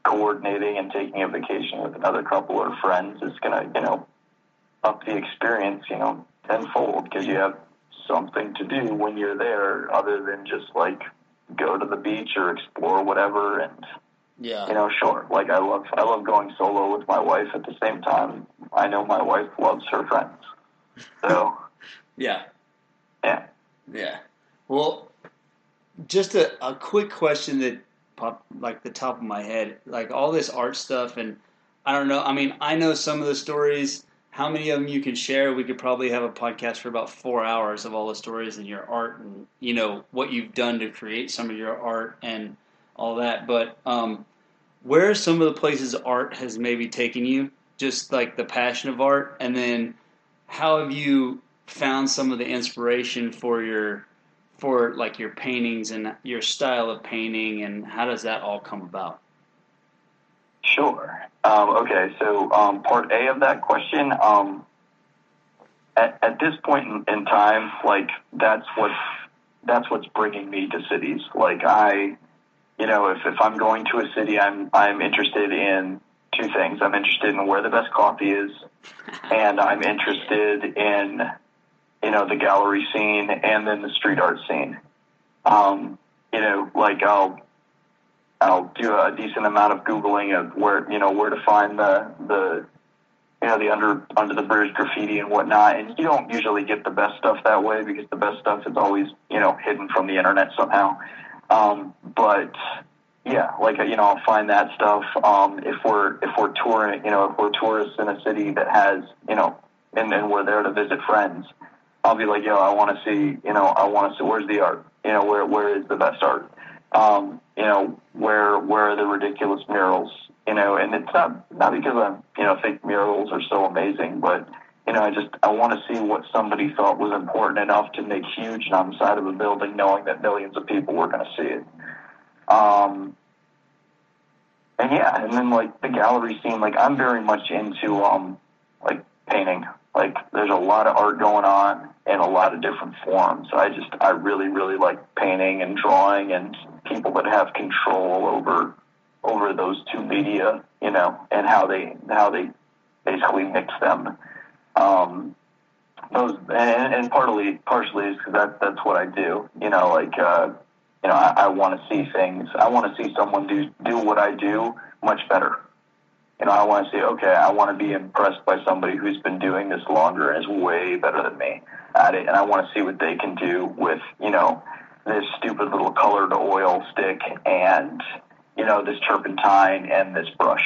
coordinating and taking a vacation with another couple or friends is to, you know, up the experience, you know, tenfold because you have something to do when you're there other than just like go to the beach or explore whatever and yeah you know sure like i love i love going solo with my wife at the same time i know my wife loves her friends so yeah yeah yeah well just a, a quick question that popped like the top of my head. Like all this art stuff, and I don't know. I mean, I know some of the stories. How many of them you can share? We could probably have a podcast for about four hours of all the stories in your art, and you know what you've done to create some of your art and all that. But um, where are some of the places art has maybe taken you? Just like the passion of art, and then how have you found some of the inspiration for your for like your paintings and your style of painting and how does that all come about? Sure. Um, okay, so um, part A of that question, um, at, at, this point in, in, time, like that's what's that's what's bringing me to cities. Like I, you know, if, if I'm going to a city, I'm I'm interested in two things. I'm interested in where the best coffee is, and I'm interested in you know, the gallery scene and then the street art scene. Um, you know, like I'll I'll do a decent amount of googling of where you know where to find the the you know the under under the bridge graffiti and whatnot, and you don't usually get the best stuff that way because the best stuff is always you know hidden from the internet somehow. Um, but yeah, like you know, I'll find that stuff. Um, if we're if we're touring, you know, if we're tourists in a city that has you know, and, and we're there to visit friends, I'll be like, yo, I want to see, you know, I want to see where's the art, you know, where where is the best art, um, you know, where where are the ridiculous murals, you know, and it's not not because I'm, you know, think murals are so amazing, but you know, I just I want to see what somebody thought was important enough to make huge on the side of a building, knowing that millions of people were going to see it. Um, and yeah, and then like the gallery scene, like I'm very much into um like painting. Like there's a lot of art going on in a lot of different forms. I just I really really like painting and drawing and people that have control over over those two media, you know, and how they how they basically mix them. Um, those and, and partly partially is because that that's what I do. You know, like uh, you know, I, I want to see things. I want to see someone do do what I do much better you know, I want to say, okay, I want to be impressed by somebody who's been doing this longer and is way better than me at it, and I want to see what they can do with, you know, this stupid little colored oil stick and, you know, this turpentine and this brush.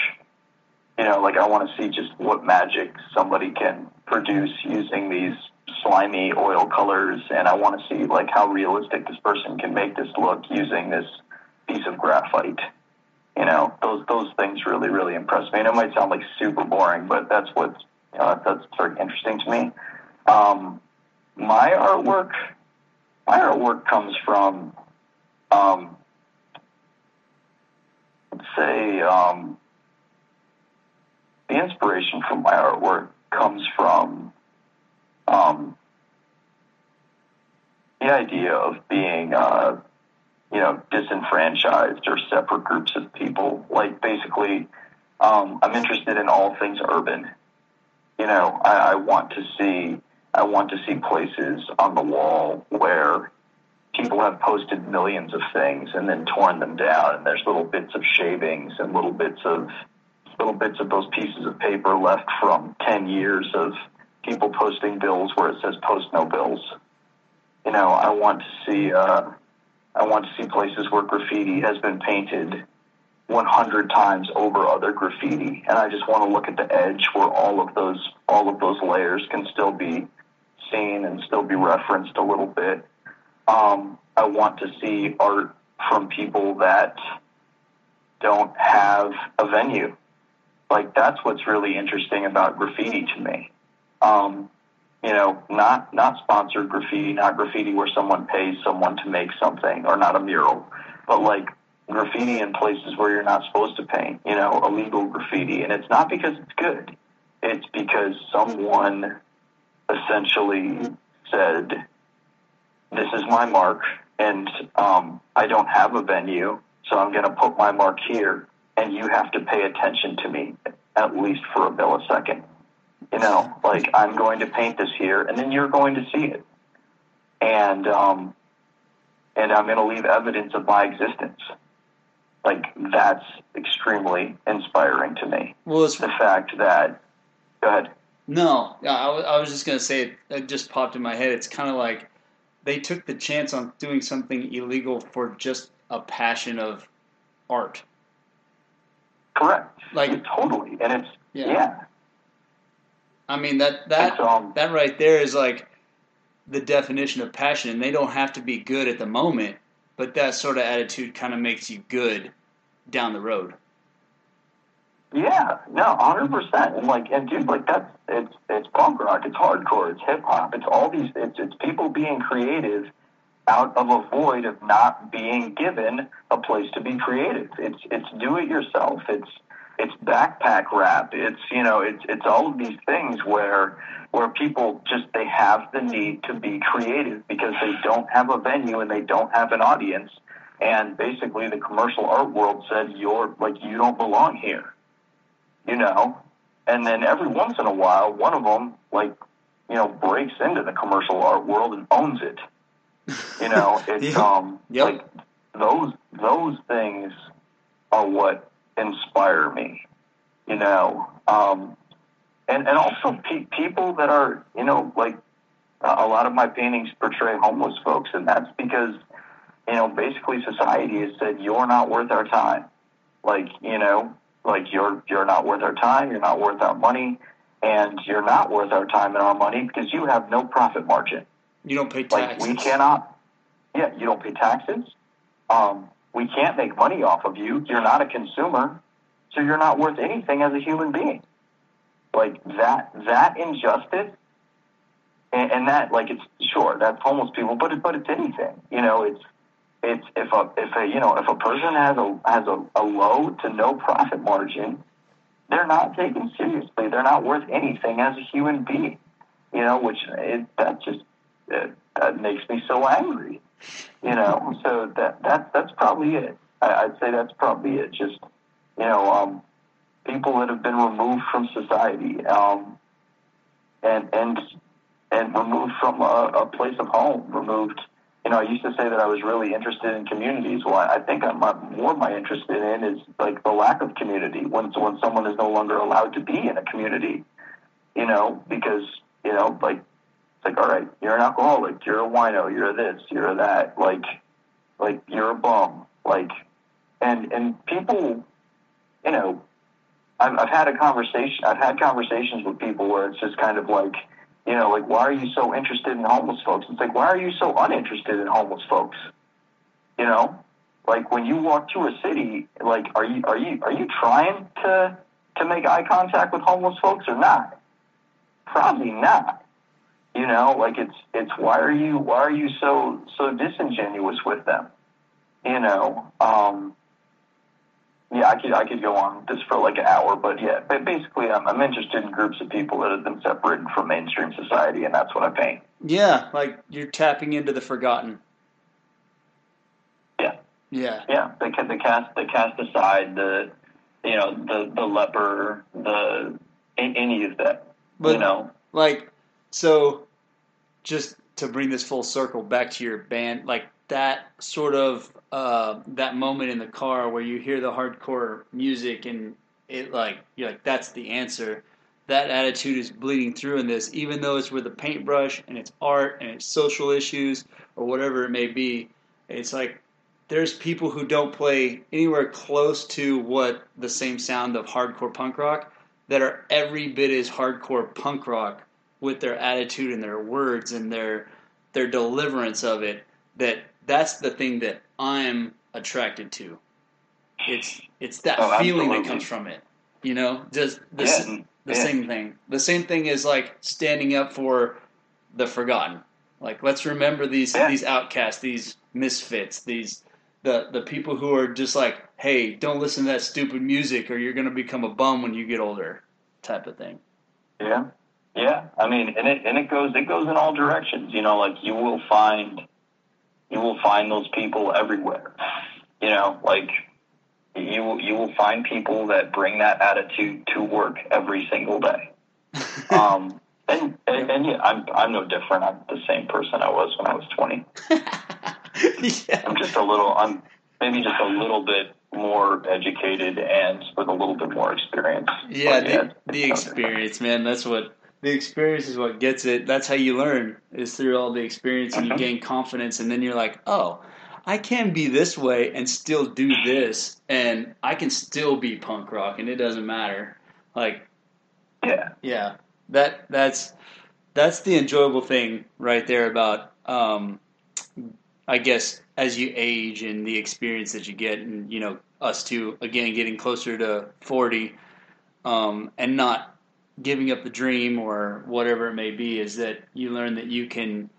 You know, like I want to see just what magic somebody can produce using these slimy oil colors, and I want to see like how realistic this person can make this look using this piece of graphite you know, those those things really really impress me. And it might sound like super boring, but that's what's you know, that's very interesting to me. Um, my artwork, my artwork comes from, um, let's say, um, the inspiration from my artwork comes from um, the idea of being. Uh, you know, disenfranchised or separate groups of people. Like basically, um, I'm interested in all things urban. You know, I, I want to see I want to see places on the wall where people have posted millions of things and then torn them down, and there's little bits of shavings and little bits of little bits of those pieces of paper left from ten years of people posting bills where it says post no bills. You know, I want to see. Uh, I want to see places where graffiti has been painted 100 times over other graffiti, and I just want to look at the edge where all of those all of those layers can still be seen and still be referenced a little bit. Um, I want to see art from people that don't have a venue. Like that's what's really interesting about graffiti to me. Um, you know, not not sponsored graffiti, not graffiti where someone pays someone to make something, or not a mural, but like graffiti in places where you're not supposed to paint. You know, illegal graffiti, and it's not because it's good. It's because someone essentially said, "This is my mark, and um, I don't have a venue, so I'm going to put my mark here, and you have to pay attention to me at least for a millisecond." You know, like I'm going to paint this here, and then you're going to see it, and um, and I'm going to leave evidence of my existence. Like that's extremely inspiring to me. Well, it's the fact that. Go ahead. No, I, I was just going to say it just popped in my head. It's kind of like they took the chance on doing something illegal for just a passion of art. Correct. Like totally, and it's yeah. yeah. I mean that that um, that right there is like the definition of passion, and they don't have to be good at the moment, but that sort of attitude kind of makes you good down the road. Yeah, no, hundred percent. And like, and dude, like that's it's it's punk rock, it's hardcore, it's hip hop, it's all these, it's it's people being creative out of a void of not being given a place to be creative. It's it's do it yourself. It's it's backpack rap. It's you know it's it's all of these things where where people just they have the need to be creative because they don't have a venue and they don't have an audience. And basically, the commercial art world said you're like you don't belong here, you know. And then every once in a while, one of them like you know breaks into the commercial art world and owns it. You know, it's um yep. like those those things are what inspire me, you know. Um, and and also pe- people that are, you know, like uh, a lot of my paintings portray homeless folks, and that's because, you know, basically society has said you're not worth our time. Like, you know, like you're you're not worth our time, you're not worth our money, and you're not worth our time and our money because you have no profit margin. You don't pay Like taxes. we cannot. Yeah, you don't pay taxes. Um, we can't make money off of you. You're not a consumer, so you're not worth anything as a human being. Like that that injustice, and, and that like it's sure that's homeless people, but it, but it's anything. You know, it's it's if a if a you know if a person has a has a, a low to no profit margin, they're not taken seriously. They're not worth anything as a human being. You know, which it, that just it, that makes me so angry. You know, so that that that's probably it. I, I'd say that's probably it. Just you know, um, people that have been removed from society, um, and and and removed from a, a place of home, removed. You know, I used to say that I was really interested in communities. Well, I think I'm more my interested in is like the lack of community when when someone is no longer allowed to be in a community. You know, because you know, like it's like, all right, you're an alcoholic, you're a wino, you're this, you're that, like, like you're a bum, like, and and people, you know, I've I've had a conversation, I've had conversations with people where it's just kind of like, you know, like, why are you so interested in homeless folks? It's like, why are you so uninterested in homeless folks? You know, like when you walk through a city, like, are you are you are you trying to to make eye contact with homeless folks or not? Probably not you know like it's it's why are you why are you so so disingenuous with them you know um yeah i could i could go on this for like an hour but yeah but basically i'm i'm interested in groups of people that have been separated from mainstream society and that's what i paint yeah, like you're tapping into the forgotten. Yeah. Yeah. yeah they they cast they cast aside the you know the the leper the any of that But you know like so just to bring this full circle back to your band like that sort of uh, that moment in the car where you hear the hardcore music and it like you're like that's the answer. That attitude is bleeding through in this even though it's with a paintbrush and it's art and it's social issues or whatever it may be it's like there's people who don't play anywhere close to what the same sound of hardcore punk rock that are every bit as hardcore punk rock with their attitude and their words and their their deliverance of it that that's the thing that I'm attracted to. It's it's that Oh, feeling that comes from it. You know, just the yeah, the yeah. same thing. The same thing is like standing up for the forgotten. Like let's remember these Yeah. these outcasts, these misfits, these the the people who are just like, hey, don't listen to that stupid music or you're gonna become a bum when you get older, type of thing. Yeah, yeah. I mean, and it and it goes it goes in all directions. You know, like you will find you will find those people everywhere. You know, like you will you will find people that bring that attitude to work every single day. Um, and, and and yeah, I'm I'm no different. I'm the same person I was when I was 20. yeah. I'm just a little. I'm maybe just a little bit more educated and with a little bit more experience. Yeah, But the, it's the experience, man. That's what the experience is what gets it. That's how you learn is through all the experience and you gain confidence and then you're like, "Oh, I can be this way and still do this and I can still be punk rock and it doesn't matter." Like, Yeah. yeah. That that's that's the enjoyable thing right there about um I guess as you age and the experience that you get and you know us two again getting closer to 40 um, and not giving up the dream or whatever it may be is that you learn that you can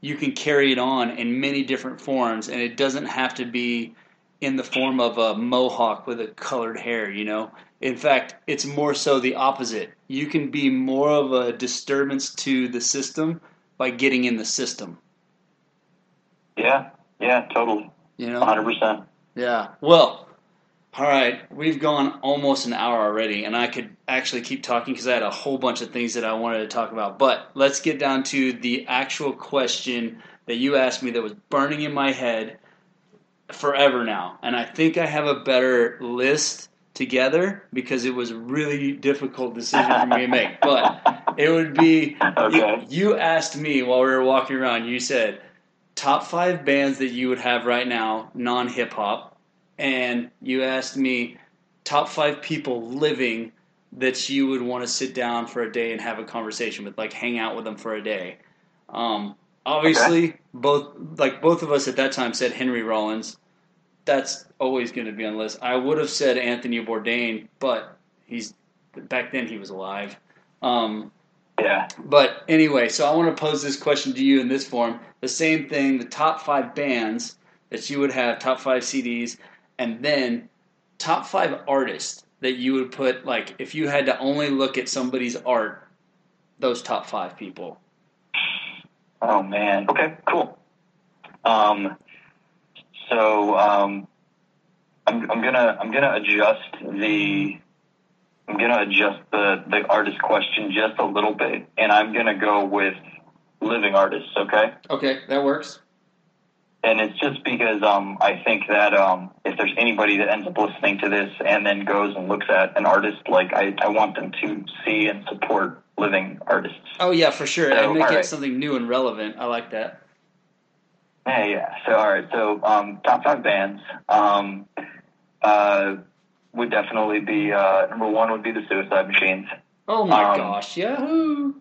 you can carry it on in many different forms and it doesn't have to be in the form of a mohawk with a colored hair you know in fact it's more so the opposite you can be more of a disturbance to the system by getting in the system Yeah. Yeah. Totally. you know 100. percent yeah. Well, all right. We've gone almost an hour already, and I could actually keep talking because I had a whole bunch of things that I wanted to talk about. But let's get down to the actual question that you asked me that was burning in my head forever now. And I think I have a better list together because it was a really difficult decision for me to make. But it would be Okay. you, you asked me while we were walking around, you said top five bands that you would have right now, non hip hop, and you asked me top five people living that you would want to sit down for a day and have a conversation with, like hang out with them for a day. Um, obviously, okay. both like both of us at that time said Henry Rollins. That's always going to be on the list. I would have said Anthony Bourdain, but he's back then he was alive. Um, yeah. But anyway, so I want to pose this question to you in this form. The same thing, the top five bands that you would have, top five CDs, and then top five artists that you would put, like, if you had to only look at somebody's art, those top five people. Oh, man. Okay, cool. Um, so, um, I'm, I'm gonna I'm gonna adjust the I'm gonna adjust the the artist question just a little bit, and I'm gonna go with living artists. Okay. Okay, that works. And it's just because um, I think that um, if there's anybody that ends up listening to this and then goes and looks at an artist, like I, I want them to see and support living artists. Oh yeah, for sure, so, and make it right. something new and relevant. I like that. Yeah, yeah. So all right, so um, top five bands. Um, uh, would definitely be uh, number one would be the Suicide Machines. Oh my um, gosh, Yahoo!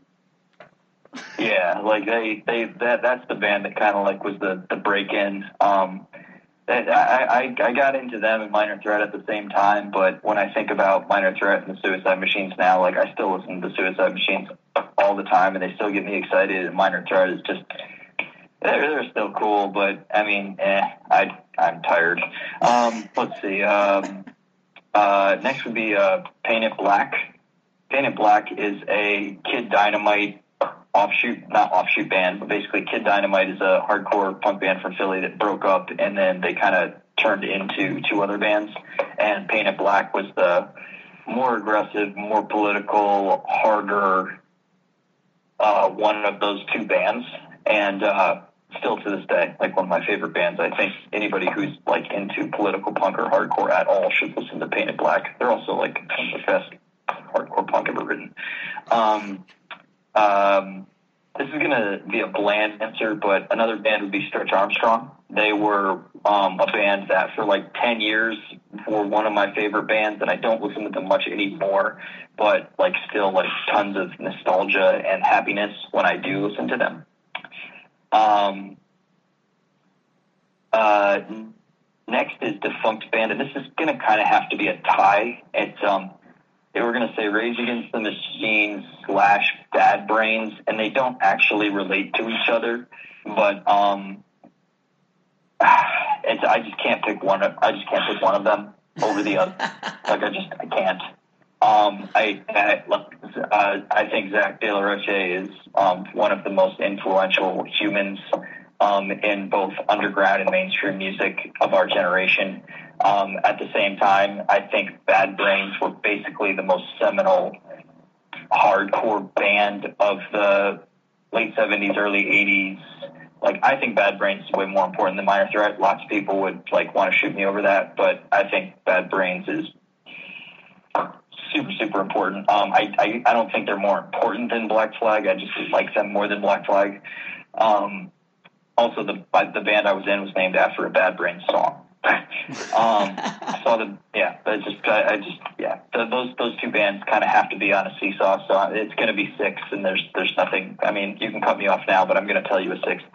Yeah, like they they that that's the band that kind of like was the the break in. Um, I, I I got into them and Minor Threat at the same time, but when I think about Minor Threat and the Suicide Machines now, like I still listen to the Suicide Machines all the time, and they still get me excited. And Minor Threat is just they're, they're still cool, but I mean, eh, I I'm tired. Um, let's see. Um, uh, next would be uh, Painted Black. Painted Black is a Kid Dynamite offshoot, not offshoot band, but basically Kid Dynamite is a hardcore punk band from Philly that broke up and then they kind of turned into two other bands. And Painted Black was the more aggressive, more political, harder uh, one of those two bands. And uh, still to this day, like one of my favorite bands. I think anybody who's like into political punk or hardcore at all should listen to Painted Black. They're also like the best hardcore punk ever written. Um, um, this is gonna be a bland answer, but another band would be Stretch Armstrong. They were um, a band that for like ten years were one of my favorite bands, and I don't listen to them much anymore. But like still, like tons of nostalgia and happiness when I do listen to them. Um, uh, next is Defunct Band, and this is going to kind of have to be a tie. It's um, they were going to say Rage Against the Machine slash Bad Brains, and they don't actually relate to each other, but um, it's I just can't pick one. Of, I just can't pick one of them over the other. like I just I can't. Um, I I, uh, I think Zach De La Rocha is um, one of the most influential humans um, in both underground and mainstream music of our generation. Um, at the same time, I think Bad Brains were basically the most seminal hardcore band of the late 70s, early 80s. Like, I think Bad Brains is way more important than Minor Threat. Lots of people would like want to shoot me over that, but I think Bad Brains is super, super important. Um, I, I, I don't think they're more important than Black Flag. I just like them more than Black Flag. Um, also, the the band I was in was named after a Bad Brains song. um, so the yeah, but just I, I just yeah, the, those those two bands kind of have to be on a seesaw. So it's going to be six, and there's there's nothing. I mean, you can cut me off now, but I'm going to tell you a sixth.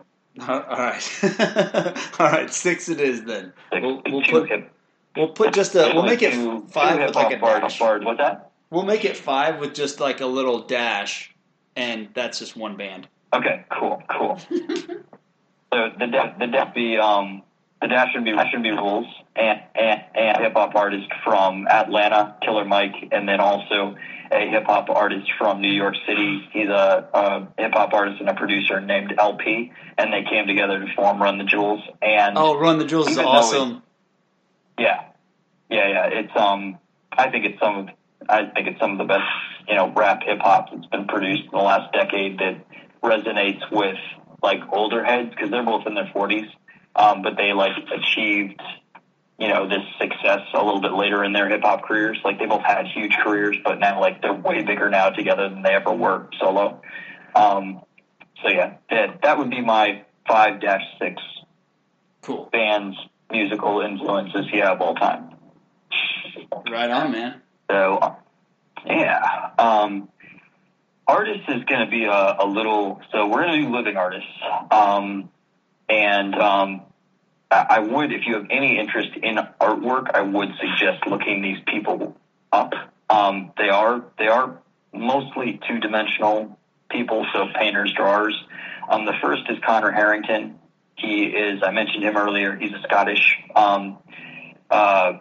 All right, all right, six it is then. we we'll, we'll put hip, We'll put just a. We'll make it five with like a dash. What's that? We'll make it five with just like a little dash, and that's just one band. Okay, cool, cool. so the de- the def be um the dash should be should be rules and and, and hip hop artist from Atlanta, Killer Mike, and then also a hip hop artist from New York City. He's a, a hip hop artist and a producer named El-P, and they came together to form Run the Jewels. And oh, Run the Jewels is awesome. Yeah, yeah, yeah. It's um, I think it's some of I think it's some of the best you know rap hip hop that's been produced in the last decade that resonates with like older heads because they're both in their forties, um, but they like achieved you know this success a little bit later in their hip hop careers. Like they both had huge careers, but now like they're way bigger now together than they ever were solo. Um, so yeah, that that would be my five dash six cool bands musical influences yeah of all time. Right on, man. So Yeah. Um, artist is going to be a, a, little. So we're going to do living artists, um, and um, I, I would, if you have any interest in artwork, I would suggest looking these people up. Um, they are they are mostly two dimensional people, so painters, drawers. Um, the first is Conor Harrington. He is I mentioned him earlier. He's a Scottish. Um, uh,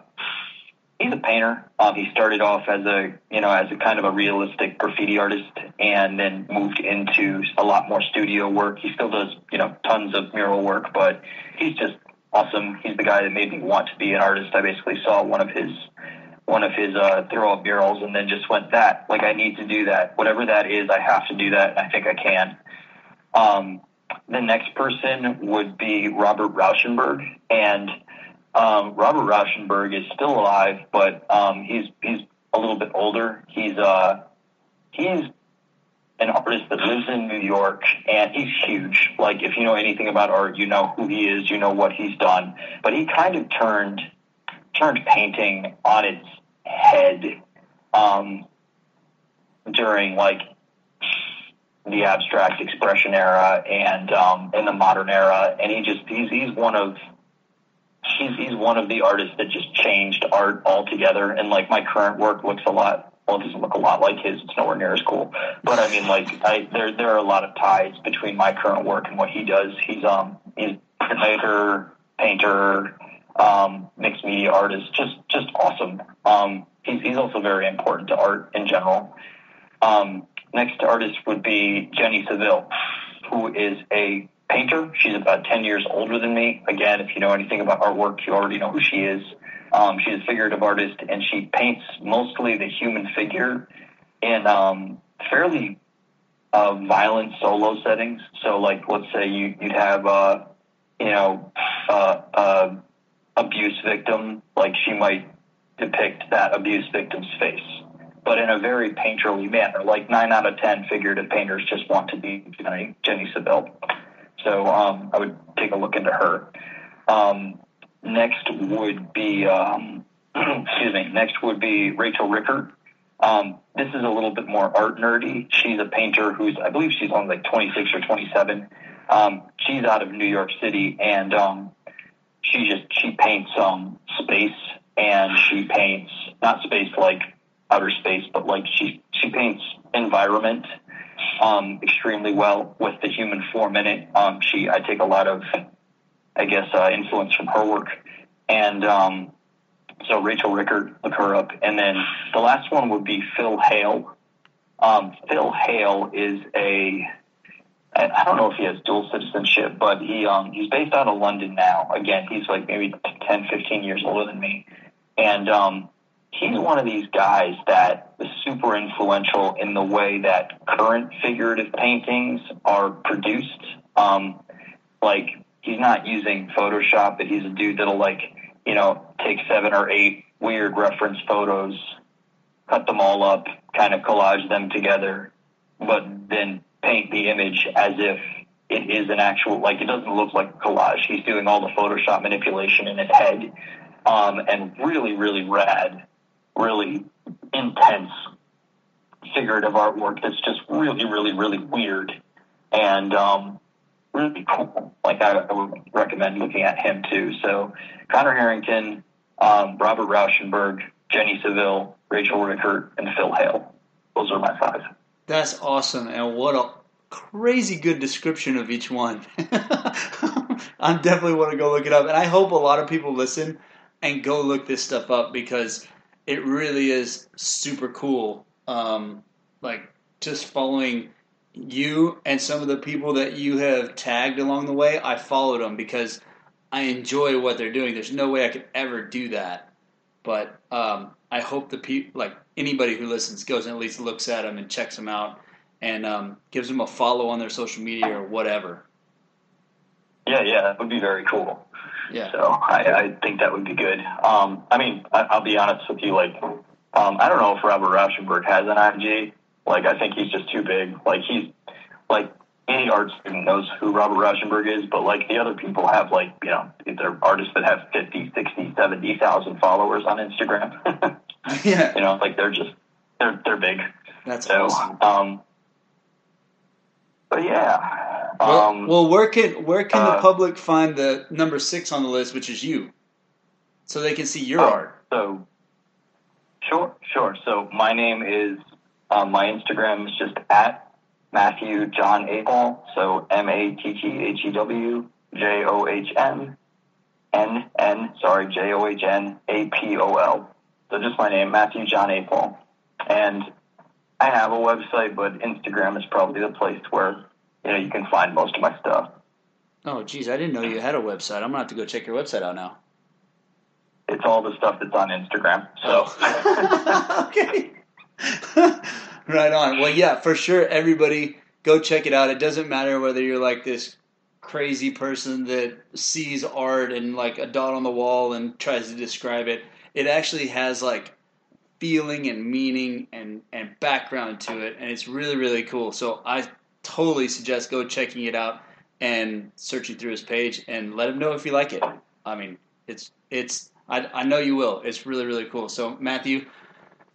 he's a painter. Um, he started off as a you know as a kind of a realistic graffiti artist, and then moved into a lot more studio work. He still does you know tons of mural work, but he's just awesome. He's the guy that made me want to be an artist. I basically saw one of his one of his uh, throw up murals and then just went that like I need to do that. Whatever that is, I have to do that, I think I can. Um, the next person would be Robert Rauschenberg, and um, Robert Rauschenberg is still alive, but um, he's he's a little bit older. He's uh, he's an artist that lives in New York, and he's huge. Like if you know anything about art, you know who he is, you know what he's done. But he kind of turned turned painting on its head um, during like the abstract expression era and um, in the modern era, and he just he's he's one of he's he's one of the artists that just changed art altogether. And like my current work looks a lot well, it doesn't look a lot like his. It's nowhere near as cool. But I mean, like, I, there there are a lot of ties between my current work and what he does. He's um he's printmaker, painter, um, mixed media artist, just just awesome. Um, he's he's also very important to art in general. Um, next artist would be Jenny Saville, who is a painter. She's about 10 years older than me. Again, if you know anything about artwork, you already know who she is. Um, she's a figurative artist, and she paints mostly the human figure in um, fairly uh, violent solo settings. So, like, let's say you, would have, uh, you know, uh, uh, abuse victim, like she might depict that abuse victim's face, but in a very painterly manner. Like nine out of ten figurative painters just want to be Jenny, Jenny Saville. So um, I would take a look into her. Um, next would be, um, excuse me, next would be Rachel Rickert. Um, this is a little bit more art nerdy. She's a painter who's, I believe she's only like 26 or 27. Um, she's out of New York City and um, she just, she paints space and she paints, not space like outer space, but like she, she paints environment um, extremely well with the human form in it. Um, she, I take a lot of, I guess, uh, influence from her work, and um, so Rachel Rickert, look her up, and then the last one would be Phil Hale. Um, Phil Hale is a I don't know if he has dual citizenship, but he um, he's based out of London now. Again, he's like maybe 10, 15 years older than me, and um, he's one of these guys that is super influential in the way that current figurative paintings are produced. Um, like he's not using Photoshop, but he's a dude that'll like you know take seven or eight weird reference photos, cut them all up, kind of collage them together, but then paint the image as if it is an actual like it doesn't look like a collage. He's doing all the Photoshop manipulation in his head. Um, and really, really rad really intense figurative artwork that's just really, really, really weird and um, really cool. Like I, I, would recommend looking at him too. So Conor Harrington, um, Robert Rauschenberg, Jenny Saville, Rachel Rickert, and Phil Hale. Those are my five. That's awesome, and what a crazy good description of each one. I definitely want to go look it up, and I hope a lot of people listen and go look this stuff up because it really is super cool. Um, like just following you and some of the people that you have tagged along the way, I followed them because I enjoy what they're doing. There's no way I could ever do that, but um, I hope the people, like anybody who listens, goes and at least looks at them and checks them out and um, gives them a follow on their social media or whatever. Yeah, yeah, that would be very cool. Yeah. So I, I think that would be good. Um, I mean, I, will be honest with you. Like, um, I don't know if Robert Rauschenberg has an IG. Like, I think he's just too big. Like, he's like any art student knows who Robert Rauschenberg is, but like the other people have like, you know, they're artists that have 50, 60, 70,000 followers on Instagram. yeah. You know, like they're just, they're they're big. That's So, awesome. um, but yeah, Well, um, well, where can where can the uh, public find the number six on the list, which is you, so they can see your Oh. art? So, sure, sure. So my name is um, my Instagram is just at Matthew John Apol. So M A T T H E W J O H N N N. Sorry, J O H N A P O L. So just my name, Matthew John Apol, and I have a website, but Instagram is probably the place where you know you can find most of my stuff. Oh, geez, I didn't know you had a website. I'm gonna have to go check your website out now. It's all the stuff that's on Instagram. So. Oh. okay. right on. Well, yeah, for sure. Everybody, go check it out. It doesn't matter whether you're like this crazy person that sees art and like a dot on the wall and tries to describe it. It actually has like feeling and meaning and and background to it, and it's really really cool. So I totally suggest go checking it out and searching through his page and let him know if you like it. I mean, it's it's I, I know you will. It's really really cool. So Matthew,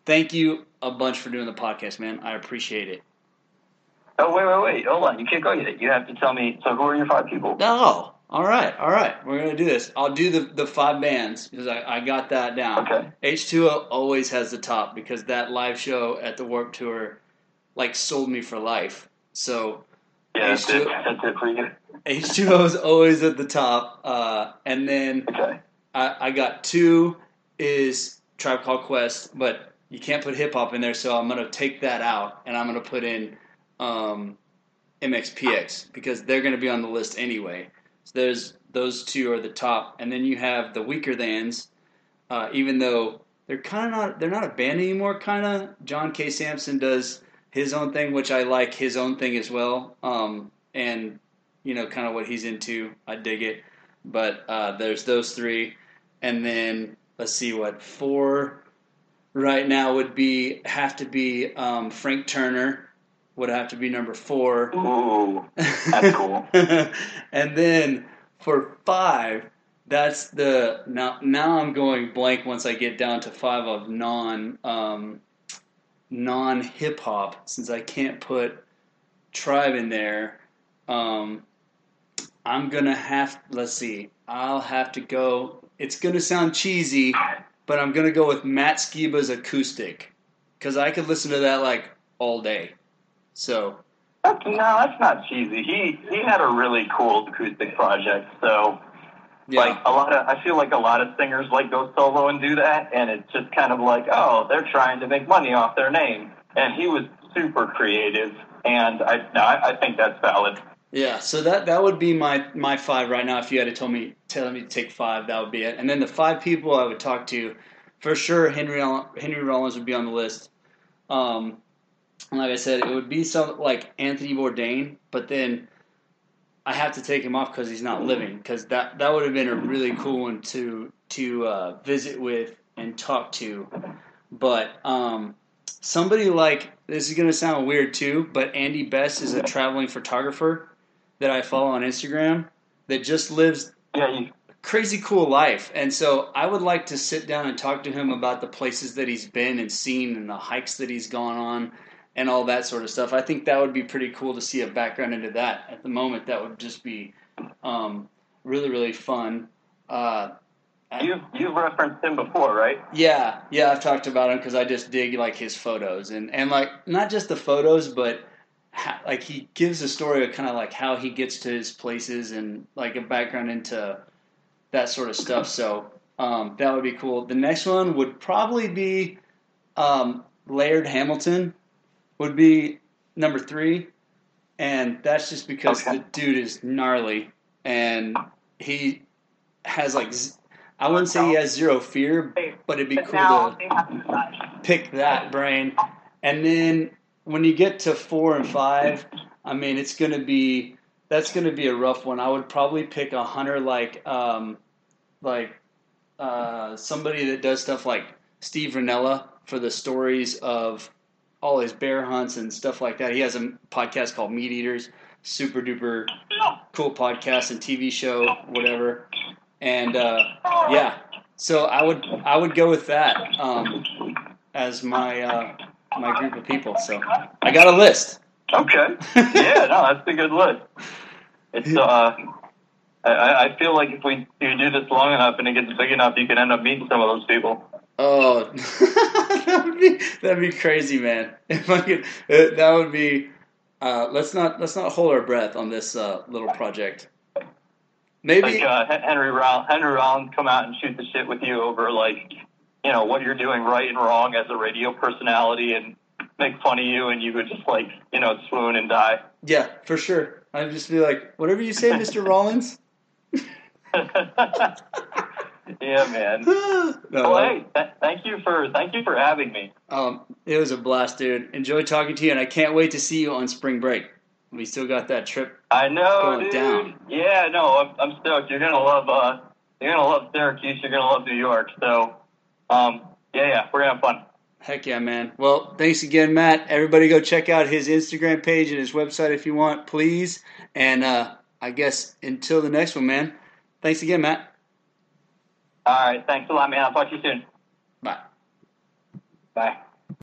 thank you a bunch for doing the podcast, man. I appreciate it. Oh wait, wait, wait! Hold on, you can't go yet. You have to tell me. So, who are your five people? Oh, all right, all right. We're gonna do this. I'll do the the five bands because I, I got that down. Okay. H two O always has the top because that live show at the Warped Tour, like, sold me for life. So Yeah, H2O. it. That's it for you. H two O is always at the top, uh, and then Okay. I, I got two is Tribe Called Quest, but you can't put hip hop in there, so I'm gonna take that out and I'm gonna put in um, MXPX because they're gonna be on the list anyway. So there's those two are the top, and then you have the Weakerthans, uh, even though they're kind of not they're not a band anymore. Kind of John K. Sampson does his own thing, which I like his own thing as well, um, and you know kind of what he's into. I dig it. But uh, there's those three, and then let's see what four right now would be have to be um, Frank Turner would have to be number four. Ooh, that's cool. and then for five, that's the now. Now I'm going blank once I get down to five of non um, non hip hop since I can't put tribe in there. Um, I'm gonna have. Let's see. I'll have to go. It's gonna sound cheesy, but I'm gonna go with Matt Skiba's acoustic because I could listen to that like all day. So That's, no, that's not cheesy. He he had a really cool acoustic project. So yeah, like a lot of, I feel like a lot of singers like go solo and do that, and it's just kind of like, oh, they're trying to make money off their name. And he was super creative, and I no, I, I think that's valid. Yeah, so that that would be my my five right now. If you had to tell me tell me to take five, that would be it. And then the five people I would talk to, for sure, Henry Henry Rollins would be on the list. Um, like I said, it would be some like Anthony Bourdain, but then I have to take him off because he's not living. Because that that would have been a really cool one to to uh, visit with and talk to. But um, somebody like this is going to sound weird too, but Andy Best is a traveling photographer that I follow on Instagram that just lives a crazy cool life. And so I would like to sit down and talk to him about the places that he's been and seen and the hikes that he's gone on and all that sort of stuff. I think that would be pretty cool to see a background into that. At the moment, that would just be um, really, really fun. Uh, you you've referenced him before, right? yeah, yeah, I've talked about him because I just dig like his photos and and like not just the photos, but ha- like he gives a story of kind of like how he gets to his places and like a background into that sort of stuff. So um, that would be cool. The next one would probably be um, Laird Hamilton would be number three, and that's just because Okay. the dude is gnarly and he has like I wouldn't say he has zero fear, but it'd be cool to pick that brain. And then when you get to four and five, I mean, it's going to be that's going to be a rough one. I would probably pick a hunter like um, like uh, somebody that does stuff like Steve Rinella for the stories of all his bear hunts and stuff like that. He has a podcast called Meat Eaters, super duper cool podcast and TV show, whatever. And uh, yeah, so I would I would go with that um, as my uh, my group of people. So I got a list. Okay. yeah, no, that's a good list. It's uh, I, I feel like if we you do this long enough and it gets big enough, you can end up meeting some of those people. Oh, that would be that'd be crazy, man. If I could, uh, that would be. Uh, let's not let's not hold our breath on this uh, little project. Maybe Like uh, Henry Rollins, Henry Rollins come out and shoot the shit with you over like, you know, what you're doing right and wrong as a radio personality and make fun of you, and you would just like, you know, swoon and die. yeah, for sure. I'd just be like, whatever you say, Mister Rollins. Yeah, man. no, Well, hey, th- thank you for thank you for having me. Um, it was a blast, dude. Enjoy talking to you, and I can't wait to see you on spring break. We still got that trip. I know, Going dude. down. Yeah, no, I'm, I'm stoked. You're gonna love uh, you're gonna love Syracuse. You're gonna love New York. So, um, yeah, yeah, we're gonna have fun. Heck yeah, man. Well, thanks again, Matt. Everybody go check out his Instagram page and his website if you want, please. And uh, I guess until the next one, man. Thanks again, Matt. All right, thanks a lot, man. I'll talk to you soon. Bye. Bye.